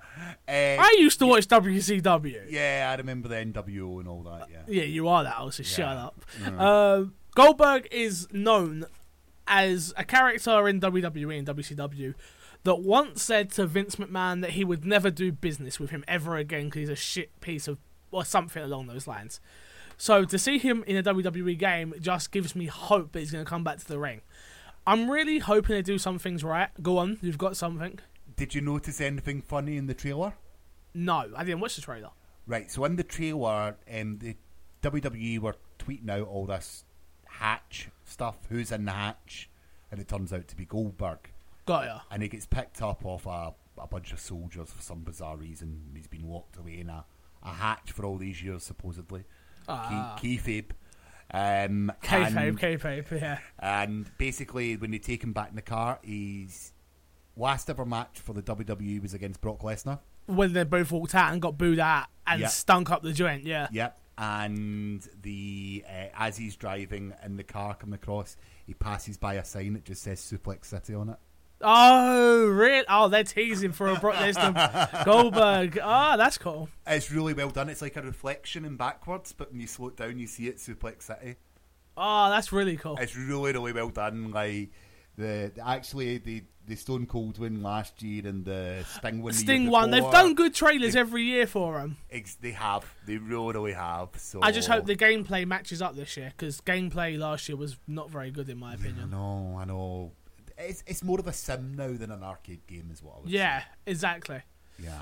I used to watch WCW. yeah, I remember the NWO and all that. Yeah. Yeah, you are that old, so shut Yeah. up. Uh, Goldberg is known as a character in WWE and WCW that once said to Vince McMahon that he would never do business with him ever again because he's a shit piece of or something along those lines. So to see him in a WWE game just gives me hope that he's going to come back to the ring. I'm really hoping they do some things right. Go on, you've got something. Did you notice anything funny in the trailer? No, I didn't watch the trailer. Right. So in the trailer, um, the WWE were tweeting out all this hatch stuff. Who's in the hatch? And it turns out to be Goldberg. Got ya. and he gets picked up off a, a bunch of soldiers for some bizarre reason. He's been locked away in a, a hatch for all these years, supposedly. Ah. Key, kayfabe. Um, Kayfabe, and, kayfabe, yeah. and basically, when they take him back in the car, his last ever match for the WWE was against Brock Lesnar. When they both walked out and got booed out and Yeah. stunk up the joint, yeah. Yep. And the uh, as he's driving in the car coming across, he passes by a sign that just says Suplex City on it. Oh, really? Oh, they're teasing for a Brock Lesnar Goldberg. Oh, that's cool. It's really well done. It's like a reflection in backwards, but when you slow it down, you see it Suplex City. Oh, that's really cool. It's really, really well done. Like the, the- actually the the Stone Cold win last year and the Sting one. the Sting year one. They've done good trailers every year for them. They have. They really, really have. So I just hope the gameplay matches up this year because gameplay last year was not very good in my I opinion. know. I know. It's it's more of a sim now than an arcade game, is what I would Yeah, exactly. say. Yeah.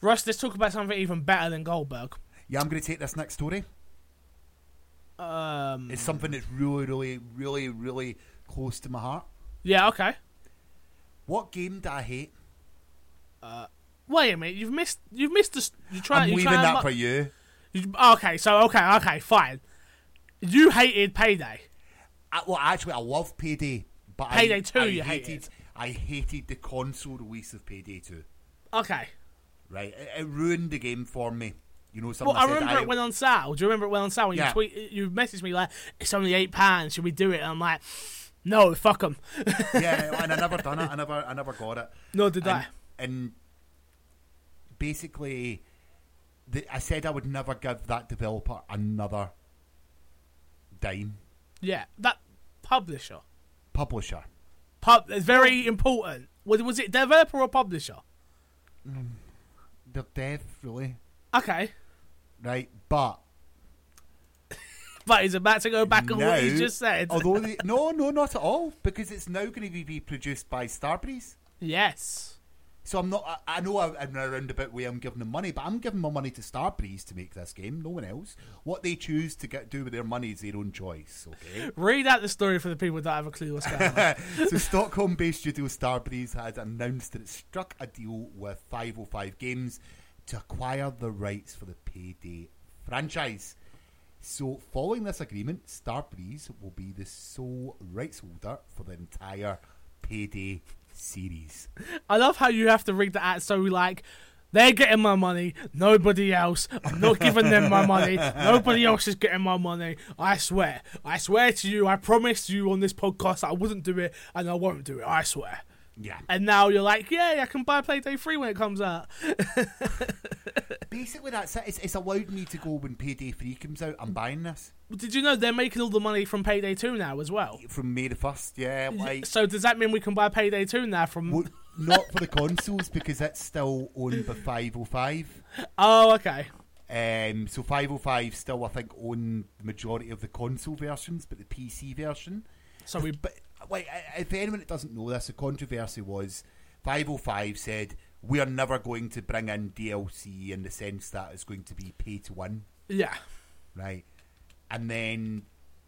Russ, let's talk about something even better than Goldberg. Yeah, I'm going to take this next story. Um, It's something that's really, really, really, really close to my heart. yeah, okay. What game do I hate? Uh, Wait a minute, you've missed. You've missed the. You try. I'm leaving try that for you. you, Okay, so okay, okay, fine. You hated Payday. I, well, actually, I love Payday, but Payday I, 2 I you hated, hated. I hated the console release of Payday 2. Okay. Right, it, it ruined the game for me. You know, Well, I remember it went on sale. Do you remember it went on sale when Yeah. you tweet? You messaged me like, "It's only eight pounds. Should we do it?" And I'm like, "No, fuck them." yeah, and I never done it. I never, I never got it. No, did and, I? And basically, the, I said I would never give that developer another dime. Yeah, that publisher. Publisher. Pub. It's very important. Was, was it developer or publisher? Mm, They're deaf, really. Okay, Right, but but he's about to go back on what he just said. Although, they, no, no, not at all, because it's now going to be produced by Starbreeze. yes. So I'm not. I, I know I'm in a roundabout way I'm giving them money, but I'm giving my money to Starbreeze to make this game. No one else. What they choose to get do with their money is their own choice. Okay. Read out the story for the people that have a clue what's going on. so Stockholm-based studio Starbreeze has announced that it struck a deal with 505 Games to acquire the rights for the Payday franchise. So, following this agreement, Starbreeze will be the sole rights holder for the entire Payday series. I love how you have to read the out so like they're getting my money, nobody else. I'm not giving them my money. Nobody else is getting my money. I swear. I swear to you, I promised you on this podcast I wouldn't do it and I won't do it. I swear. Yeah. And now you're like, yeah, I can buy Payday 3 when it comes out. Basically, that's it. It's, it's allowed me to go when Payday 3 comes out. I'm buying this Did you know they're making all the money from Payday 2 now as well? from May the 1st. Yeah, like. So does that mean we can buy Payday 2 now from Well, not for the consoles because it's still owned by 505. Oh, okay. Um, so 505 still, I think, own the majority of the console versions, but the PC version. So we But like, if anyone that doesn't know this, the controversy was 505 said we are never going to bring in DLC in the sense that it's going to be pay to win, Yeah. right? And then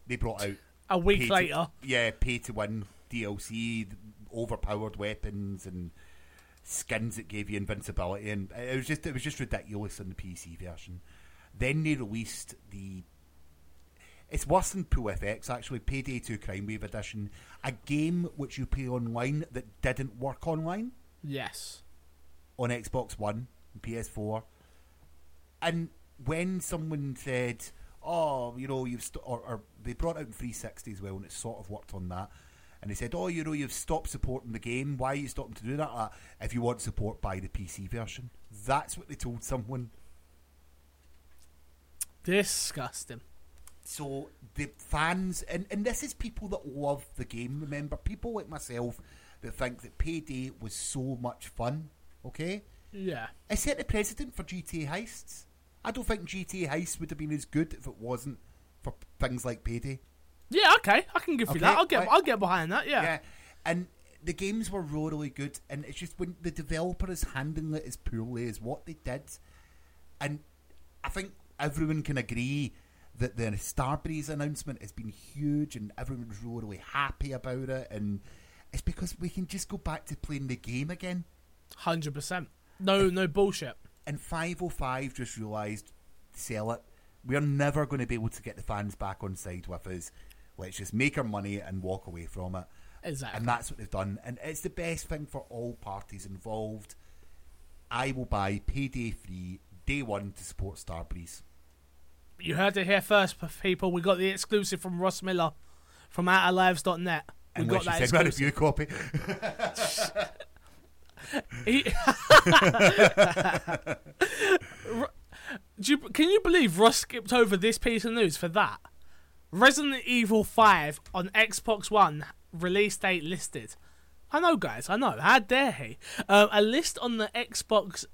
they brought out A week pay to- later. yeah, pay to win DLC, overpowered weapons and skins that gave you invincibility, and it was just it was just ridiculous in the PC version. Then they released the. It's worse than Pool FX actually. Payday Two Crime Wave Edition, a game which you play online that didn't work online Yes. on Xbox One, and PS4, and when someone said, "Oh, you know, you've st-, or, or they brought out in 360 as well, and it sort of worked on that." And they said, "Oh, you know, you've stopped supporting the game. Why are you stopping to do that? Uh, if you want support, buy the PC version." That's what they told someone. Disgusting. So the fans, and, and this is people that love the game. Remember, people like myself that think that Payday was so much fun. Okay, Yeah. it set the precedent for GTA heists. I don't think GTA heists would have been as good if it wasn't for things like Payday. Yeah, okay. I can give you that. I'll get right. I'll get behind that, yeah. Yeah, and the games were really, really good, and it's just when the developer is handling it as poorly as what they did, and I think everyone can agree that the Starbreeze announcement has been huge, and everyone's really, really happy about it, and it's because we can just go back to playing the game again. Hundred percent. No no bullshit. and 505 just realised sell it. We're never going to be able to get the fans back on side with us. Let's just make our money and walk away from it. Exactly. And that's what they've done. And it's the best thing for all parties involved. I will buy payday free day one to support Starbreeze. You heard it here first, people. We got the exclusive from Ross Miller from OutOfLives.net. We Unless got that a exclusive. copy. He- you, can you believe Ross skipped over this piece of news for that? Resident Evil 5 on Xbox One release date listed. I know, guys, I know. How dare he? Um, a list on the Xbox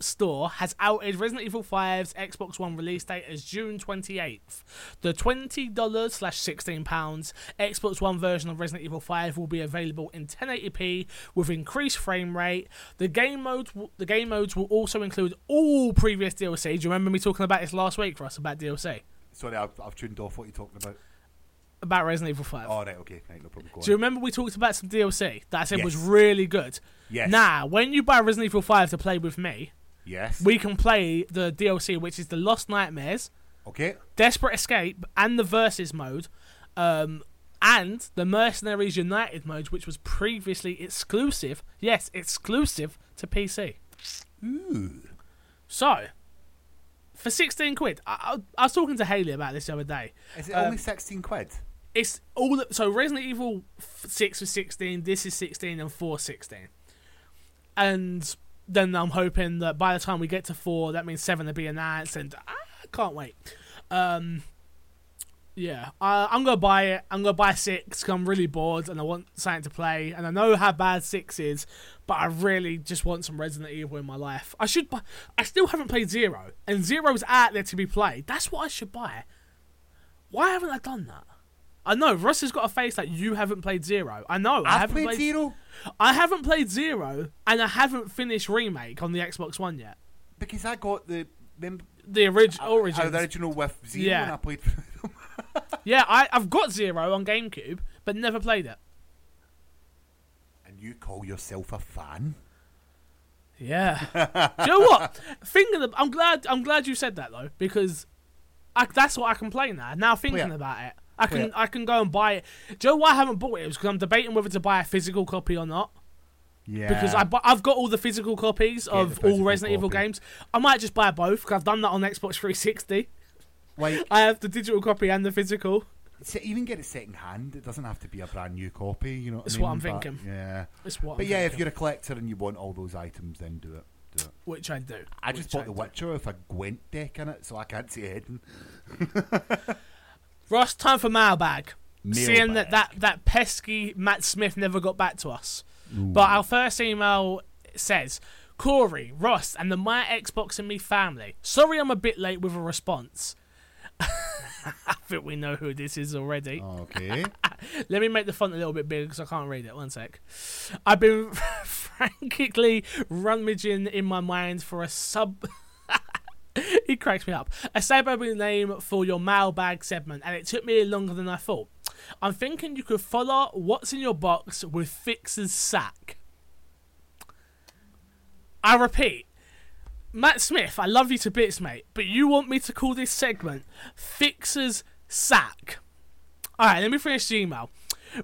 store has outed Resident Evil 5's Xbox One release date as June 28th. The $20 slash £16 Xbox One version of Resident Evil 5 will be available in 1080p with increased frame rate. The game mode w- the game modes will also include all previous DLC. Do you remember me talking about this last week, Russ, about DLC? Sorry, I've, I've tuned off what you're talking about. About Resident Evil 5. Oh, right, okay. Right, no problem. Go Do you on. remember we talked about some DLC that I said was really good? Yes. Now, when you buy Resident Evil 5 to play with me, Yes. we can play the DLC, which is the Lost Nightmares, okay. Desperate Escape, and the Versus mode, um, and the Mercenaries United mode, which was previously exclusive. Yes, exclusive to PC. Ooh. So, for 16 quid, I, I, I was talking to Haley about this the other day. Is it Um, only 16 quid? It's all so Resident Evil f- 6 was 16, this is 16, and 4 16. And then I'm hoping that by the time we get to 4, that means 7 will be announced, and I can't wait. Um, yeah, I, I'm gonna buy it. I'm gonna buy six. Cause I'm really bored and I want something to play. And I know how bad six is, but I really just want some Resident Evil in my life. I should buy. I still haven't played zero, and zero's out there to be played. That's what I should buy. Why haven't I done that? I know Russ has got a face like you haven't played zero. I know I I've haven't played, Zero I haven't played zero, and I haven't finished remake on the Xbox One yet. because I got the. Remember, The orig- uh, the original with Zero Yeah. and I played. Yeah, I, I've got zero on GameCube, but never played it. and you call yourself a fan? Yeah. Do you know what? Thinking, of, I'm glad. I'm glad you said that though, because I, that's what I complain now. Now thinking about it, I can it. I can go and buy it. Do you know why I haven't bought it? It was because I'm debating whether to buy a physical copy or not. Yeah. Because I I've got all the physical copies of the all Resident Evil games. I might just buy both because I've done that on Xbox 360. Wait. I have the digital copy and the physical. se- even get it second hand. It doesn't have to be a brand new copy. You know. What That's I what? I'm But, thinking. yeah. That's what. But I'm yeah, if you're a collector and you want all those items, then do it. Do it. which I do. I just which bought The do. Witcher with a Gwent deck in it, so I can't see Eden. Ross, time for mailbag. Seeing that, that that pesky Matt Smith never got back to us. But our first email says, Corey, Ross, and the My Xbox and Me family. Sorry I'm a bit late with a response. I think we know who this is already. Okay. Let me make the font a little bit bigger because I can't read it. One sec. I've been frantically rummaging in my mind for a sub. he cracks me up. A suburban name for your mailbag segment, and it took me longer than I thought. I'm thinking you could follow what's in your box with Fixer's sack. I repeat, Matt Smith, I love you to bits, mate, but you want me to call this segment Fixer's Sack. Alright, let me finish the email.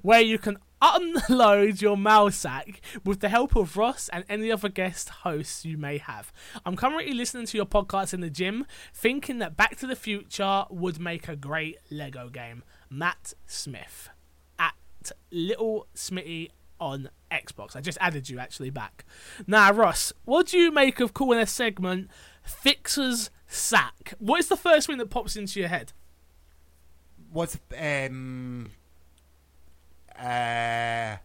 Where you can unload your mail sack with the help of Ross and any other guest hosts you may have. I'm currently listening to your podcast in the gym, thinking that Back to the Future would make a great Lego game. Matt Smith at Little Smitty on Xbox. I just added you actually back. Now, Ross, what do you make of calling a segment Fixer's Sack? What is the first thing that pops into your head? What's um uh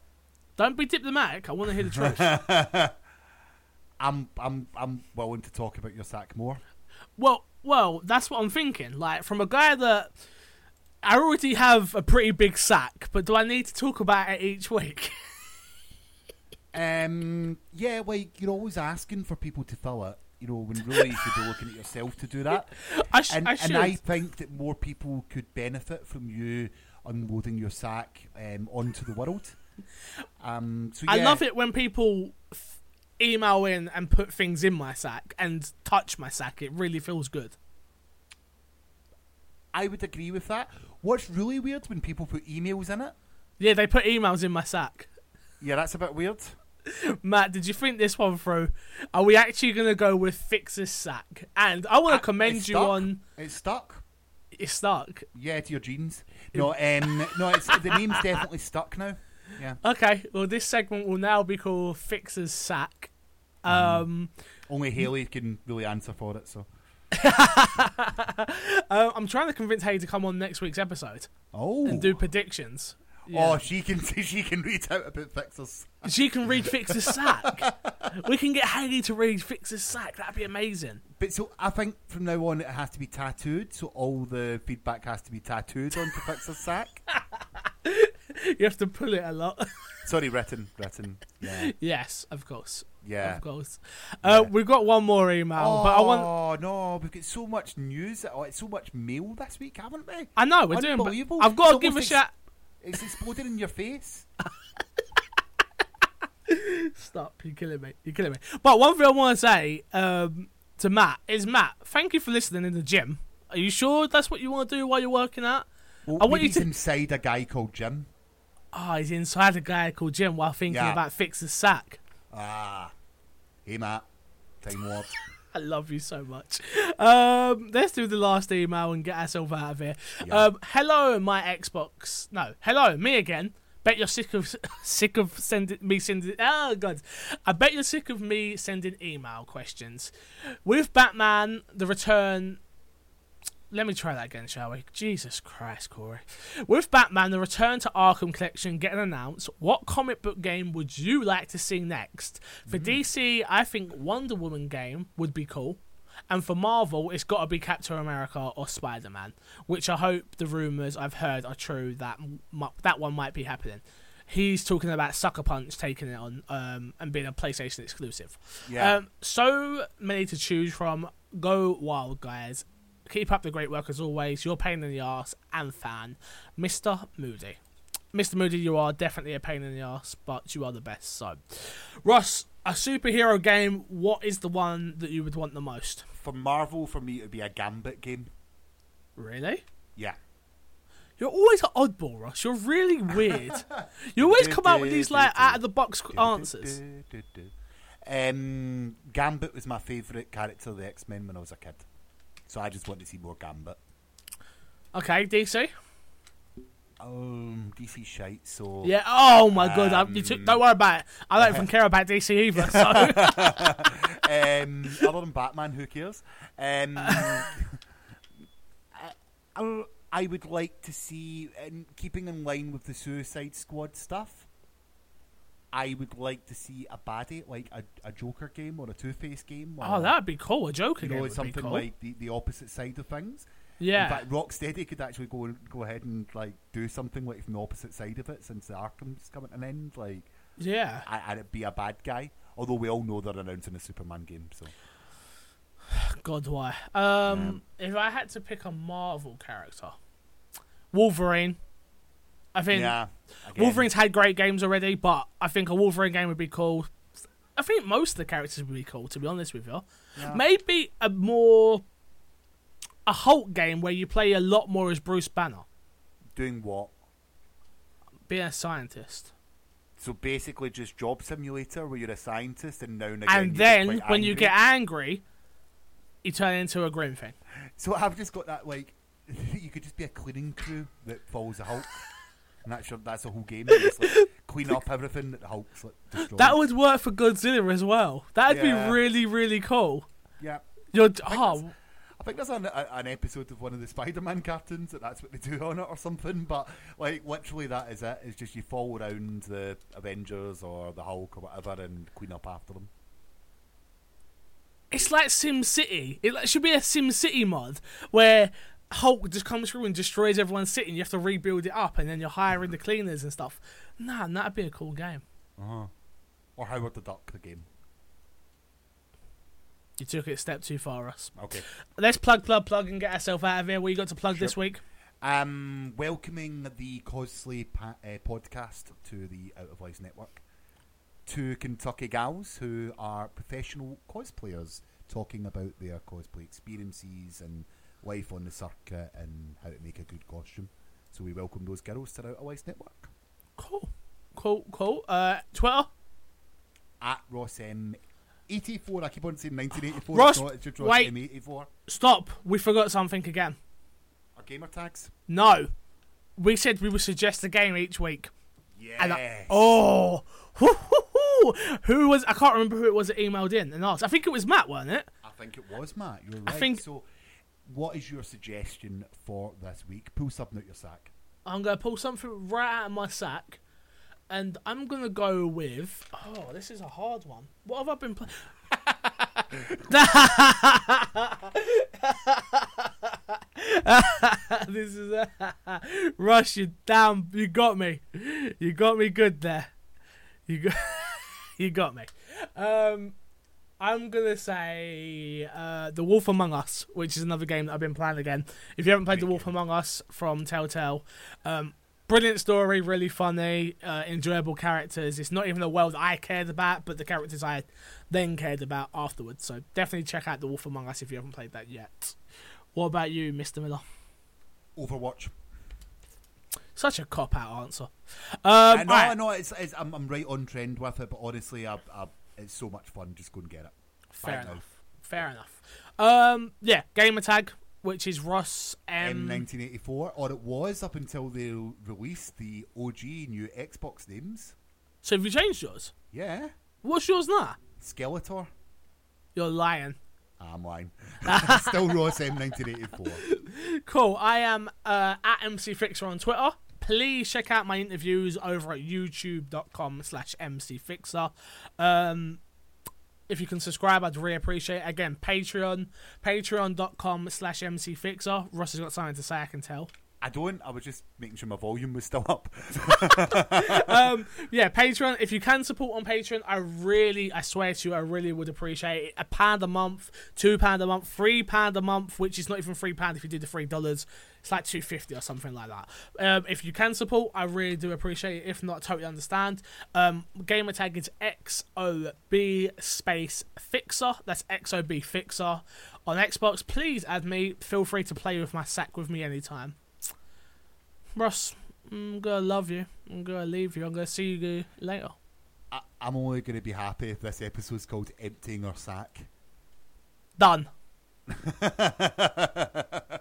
Don't be diplomatic. I want to hear the truth. I'm I'm I'm willing to talk about your sack more. well, well, that's what I'm thinking. Like from a guy that I already have a pretty big sack, but do I need to talk about it each week? Um yeah, like you're always asking for people to fill it. You know, when really you should be looking at yourself to do that. I, sh- and, I and. I think that more people could benefit from you unloading your sack um, onto the world. Um, so yeah, I love it when people f- email in and put things in my sack and touch my sack. It really feels good. I would agree with that. What's really weird when people put emails in it? Yeah, they put emails in my sack. Yeah, that's a bit weird. Matt, did you think this one through? Are we actually going to go with Fix's sack? And I want to commend you stuck. on It's stuck. it's stuck. Yeah, to your jeans. No, um, no, it's the name's definitely stuck now. Yeah, Okay, well, this segment will now be called Fixer's sack. Um, only Haley can really answer for it. So, uh, I'm trying to convince Hay to come on next week's episode oh, and do predictions. Yeah. oh, she can she can read out about fixers. She can read Fix's sack. we can get Haley to read Fix's sack. That'd be amazing. But so I think from now on it has to be tattooed. So all the feedback has to be tattooed onto fixer's sack. You have to pull it a lot. Sorry, written, written. Yeah, yes, of course. yeah. Of course. Uh, We've got one more email, Oh but I want. Oh no, we've got so much news, oh, it's so much mail this week, haven't we? I know we're doing. But. I've got to give a almost shout. It's exploded in your face. Stop! You're killing me. You're killing me. But one thing I want to say um, to Matt is Matt. Thank you for listening in the gym. Are you sure that's what you want to do while you're working out? Well, I want you he's to- inside a guy called Jim. Oh, he's inside a guy called Jim while thinking Yeah. about Fix's sack. Ah, hey Matt, time warp. I love you so much. Um, let's do the last email and get ourselves out of here. Yeah. Um, hello, my Xbox. No, hello, me again. Bet you're sick of sick of sending me sending. Oh god, I bet you're sick of me sending email questions. With Batman: The Return. Let me try that again, shall we? Jesus Christ, Corey. With Batman: The Return to Arkham Collection getting announced, what comic book game would you like to see next? For DC, I think Wonder Woman game would be cool. And for Marvel, it's got to be Captain America or Spider Man, which I hope the rumors I've heard are true. That m- that one might be happening. He's talking about Sucker Punch taking it on um, and being a PlayStation exclusive. Yeah. Um, so many to choose from. Go wild, guys. Keep up the great work as always. You're a pain in the ass and fan, Mr. Moody. Mr. Moody, you are definitely a pain in the ass, but you are the best. So, Ross, a superhero game. What is the one that you would want the most? For Marvel, for me, it would be a Gambit game. Really? Yeah. You're always an oddball, Ross. You're really weird. You always come out with these like out of the box answers. Um, Gambit was my favourite character of the X Men when I was a kid, so I just want to see more Gambit. Okay, DC. Um, DC shite. So Yeah. Oh my god. I, you took, Um, don't worry about it. I don't even care about DC either. So um, other than Batman, who cares? Um, I, I- I would like to see, and keeping in line with the Suicide Squad stuff, I would like to see a baddie like a, a Joker game or a Two Face game. Or, oh, that'd be cool. A Joker you game know, be something cool. like the, the opposite side of things. Yeah. In fact, Rocksteady could actually go go ahead and like do something like from the opposite side of it, since the Arkham's coming to an end. Like, yeah. And it'd be a bad guy. Although we all know they're announcing a Superman game, so God, why? Um, if I had to pick a Marvel character, Wolverine. I think yeah. again, Wolverine's had great games already, but I think a Wolverine game would be cool. I think most of the characters would be cool, to be honest with you. yeah. Maybe a more a Hulk game where you play a lot more as Bruce Banner, doing what? being a scientist, So basically, just job simulator where you're a scientist, and now and again, and then when you get angry, you turn into a green thing. So I've just got that like you could just be a cleaning crew that follows the Hulk, and that's your, that's the whole game. Just like clean up everything that the Hulk's like destroyed. That would work for Godzilla as well. That'd Yeah. be really, really cool. yeah. You're oh, I think oh. there's an, a, an episode of one of the Spider-Man cartoons that that's what they do on it or something. But like literally, that is it. It's just you follow around the Avengers or the Hulk or whatever and clean up after them. it's like Sim City. It should be a Sim City mod where Hulk just comes through and destroys everyone's city, and you have to rebuild it up, and then you're hiring the cleaners and stuff. Nah, that'd be a cool game. Uh-huh. Or Howard the Duck, the game. You took it a step too far, Russ. Okay. Let's plug, plug, plug, and get ourselves out of here. What you got to plug this Sure. week? Um, welcoming the Cosplay pa- uh, podcast to the Out of Lives Network. Two Kentucky gals who are professional cosplayers talking about their cosplay experiences and life on the circuit and how to make a good costume. So we welcome those girls to the Out of Network. Cool, cool, cool. Uh, Twitter. At Ross M84, I keep on saying 1984. Ross, it's not, it's just Ross wait. M84. Stop. We forgot something again. Our gamer tags? No, we said we would suggest a game each week. Yes. And I- oh, who was? I can't remember who it was that emailed in and asked. I think it was Matt, wasn't it? I think it was Matt. You're I right. think- So, what is your suggestion for this week? Pull something out your sack. I'm gonna pull something right out of my sack, and I'm gonna go with. Oh, this is a hard one. What have I been playing? this is a Rush. You damn, you got me. You got me good there. You got, you got me. Um, I'm gonna say uh, The Wolf Among Us, which is another game that I've been playing again. If you haven't played The Wolf game. Among Us from Telltale, um, brilliant story, really funny, uh, enjoyable characters. It's not even a world I cared about, but the characters I then cared about afterwards. So definitely check out The Wolf Among Us if you haven't played that yet. What about you, Mr. Miller? Overwatch. Such a cop out answer. Um, I know, alright. I know. It's, it's I'm, I'm right on trend with it, but honestly, I, I, it's so much fun. Just go and get it. Fair now. enough. Fair enough. Um, yeah, gamer tag, which is Ross M. M1984, or it was up until they released the OG new Xbox names. So have you changed yours? Yeah, What's yours now? Skeletor. You're lying. I'm lying. Still Ross M1984. Cool. I am uh, at MC Fixer on Twitter. Please check out my interviews over at youtube.com slash MC Fixer. Um, if you can subscribe, I'd really appreciate it. Again, Patreon, patreon.com slash MC Fixer. Ross has got something to say, I can tell. I don't. I was just making sure my volume was still up. um, yeah, Patreon. If you can support on Patreon, I really, I swear to you, I really would appreciate it. A pound a month, two pound a month, three pound a month, which is not even three pound if you do the three dollars. It's like two fifty or something like that. Um, if you can support, I really do appreciate it. If not, totally understand. Um, gamer tag is XOB space fixer. That's XOB fixer on Xbox. Please add me. Feel free to play with my sack with me anytime. Ross, I'm gonna love you. I'm gonna leave you. I'm gonna see you later. I, I'm only going to be happy if this episode's called "Emptying Our Sack." Done.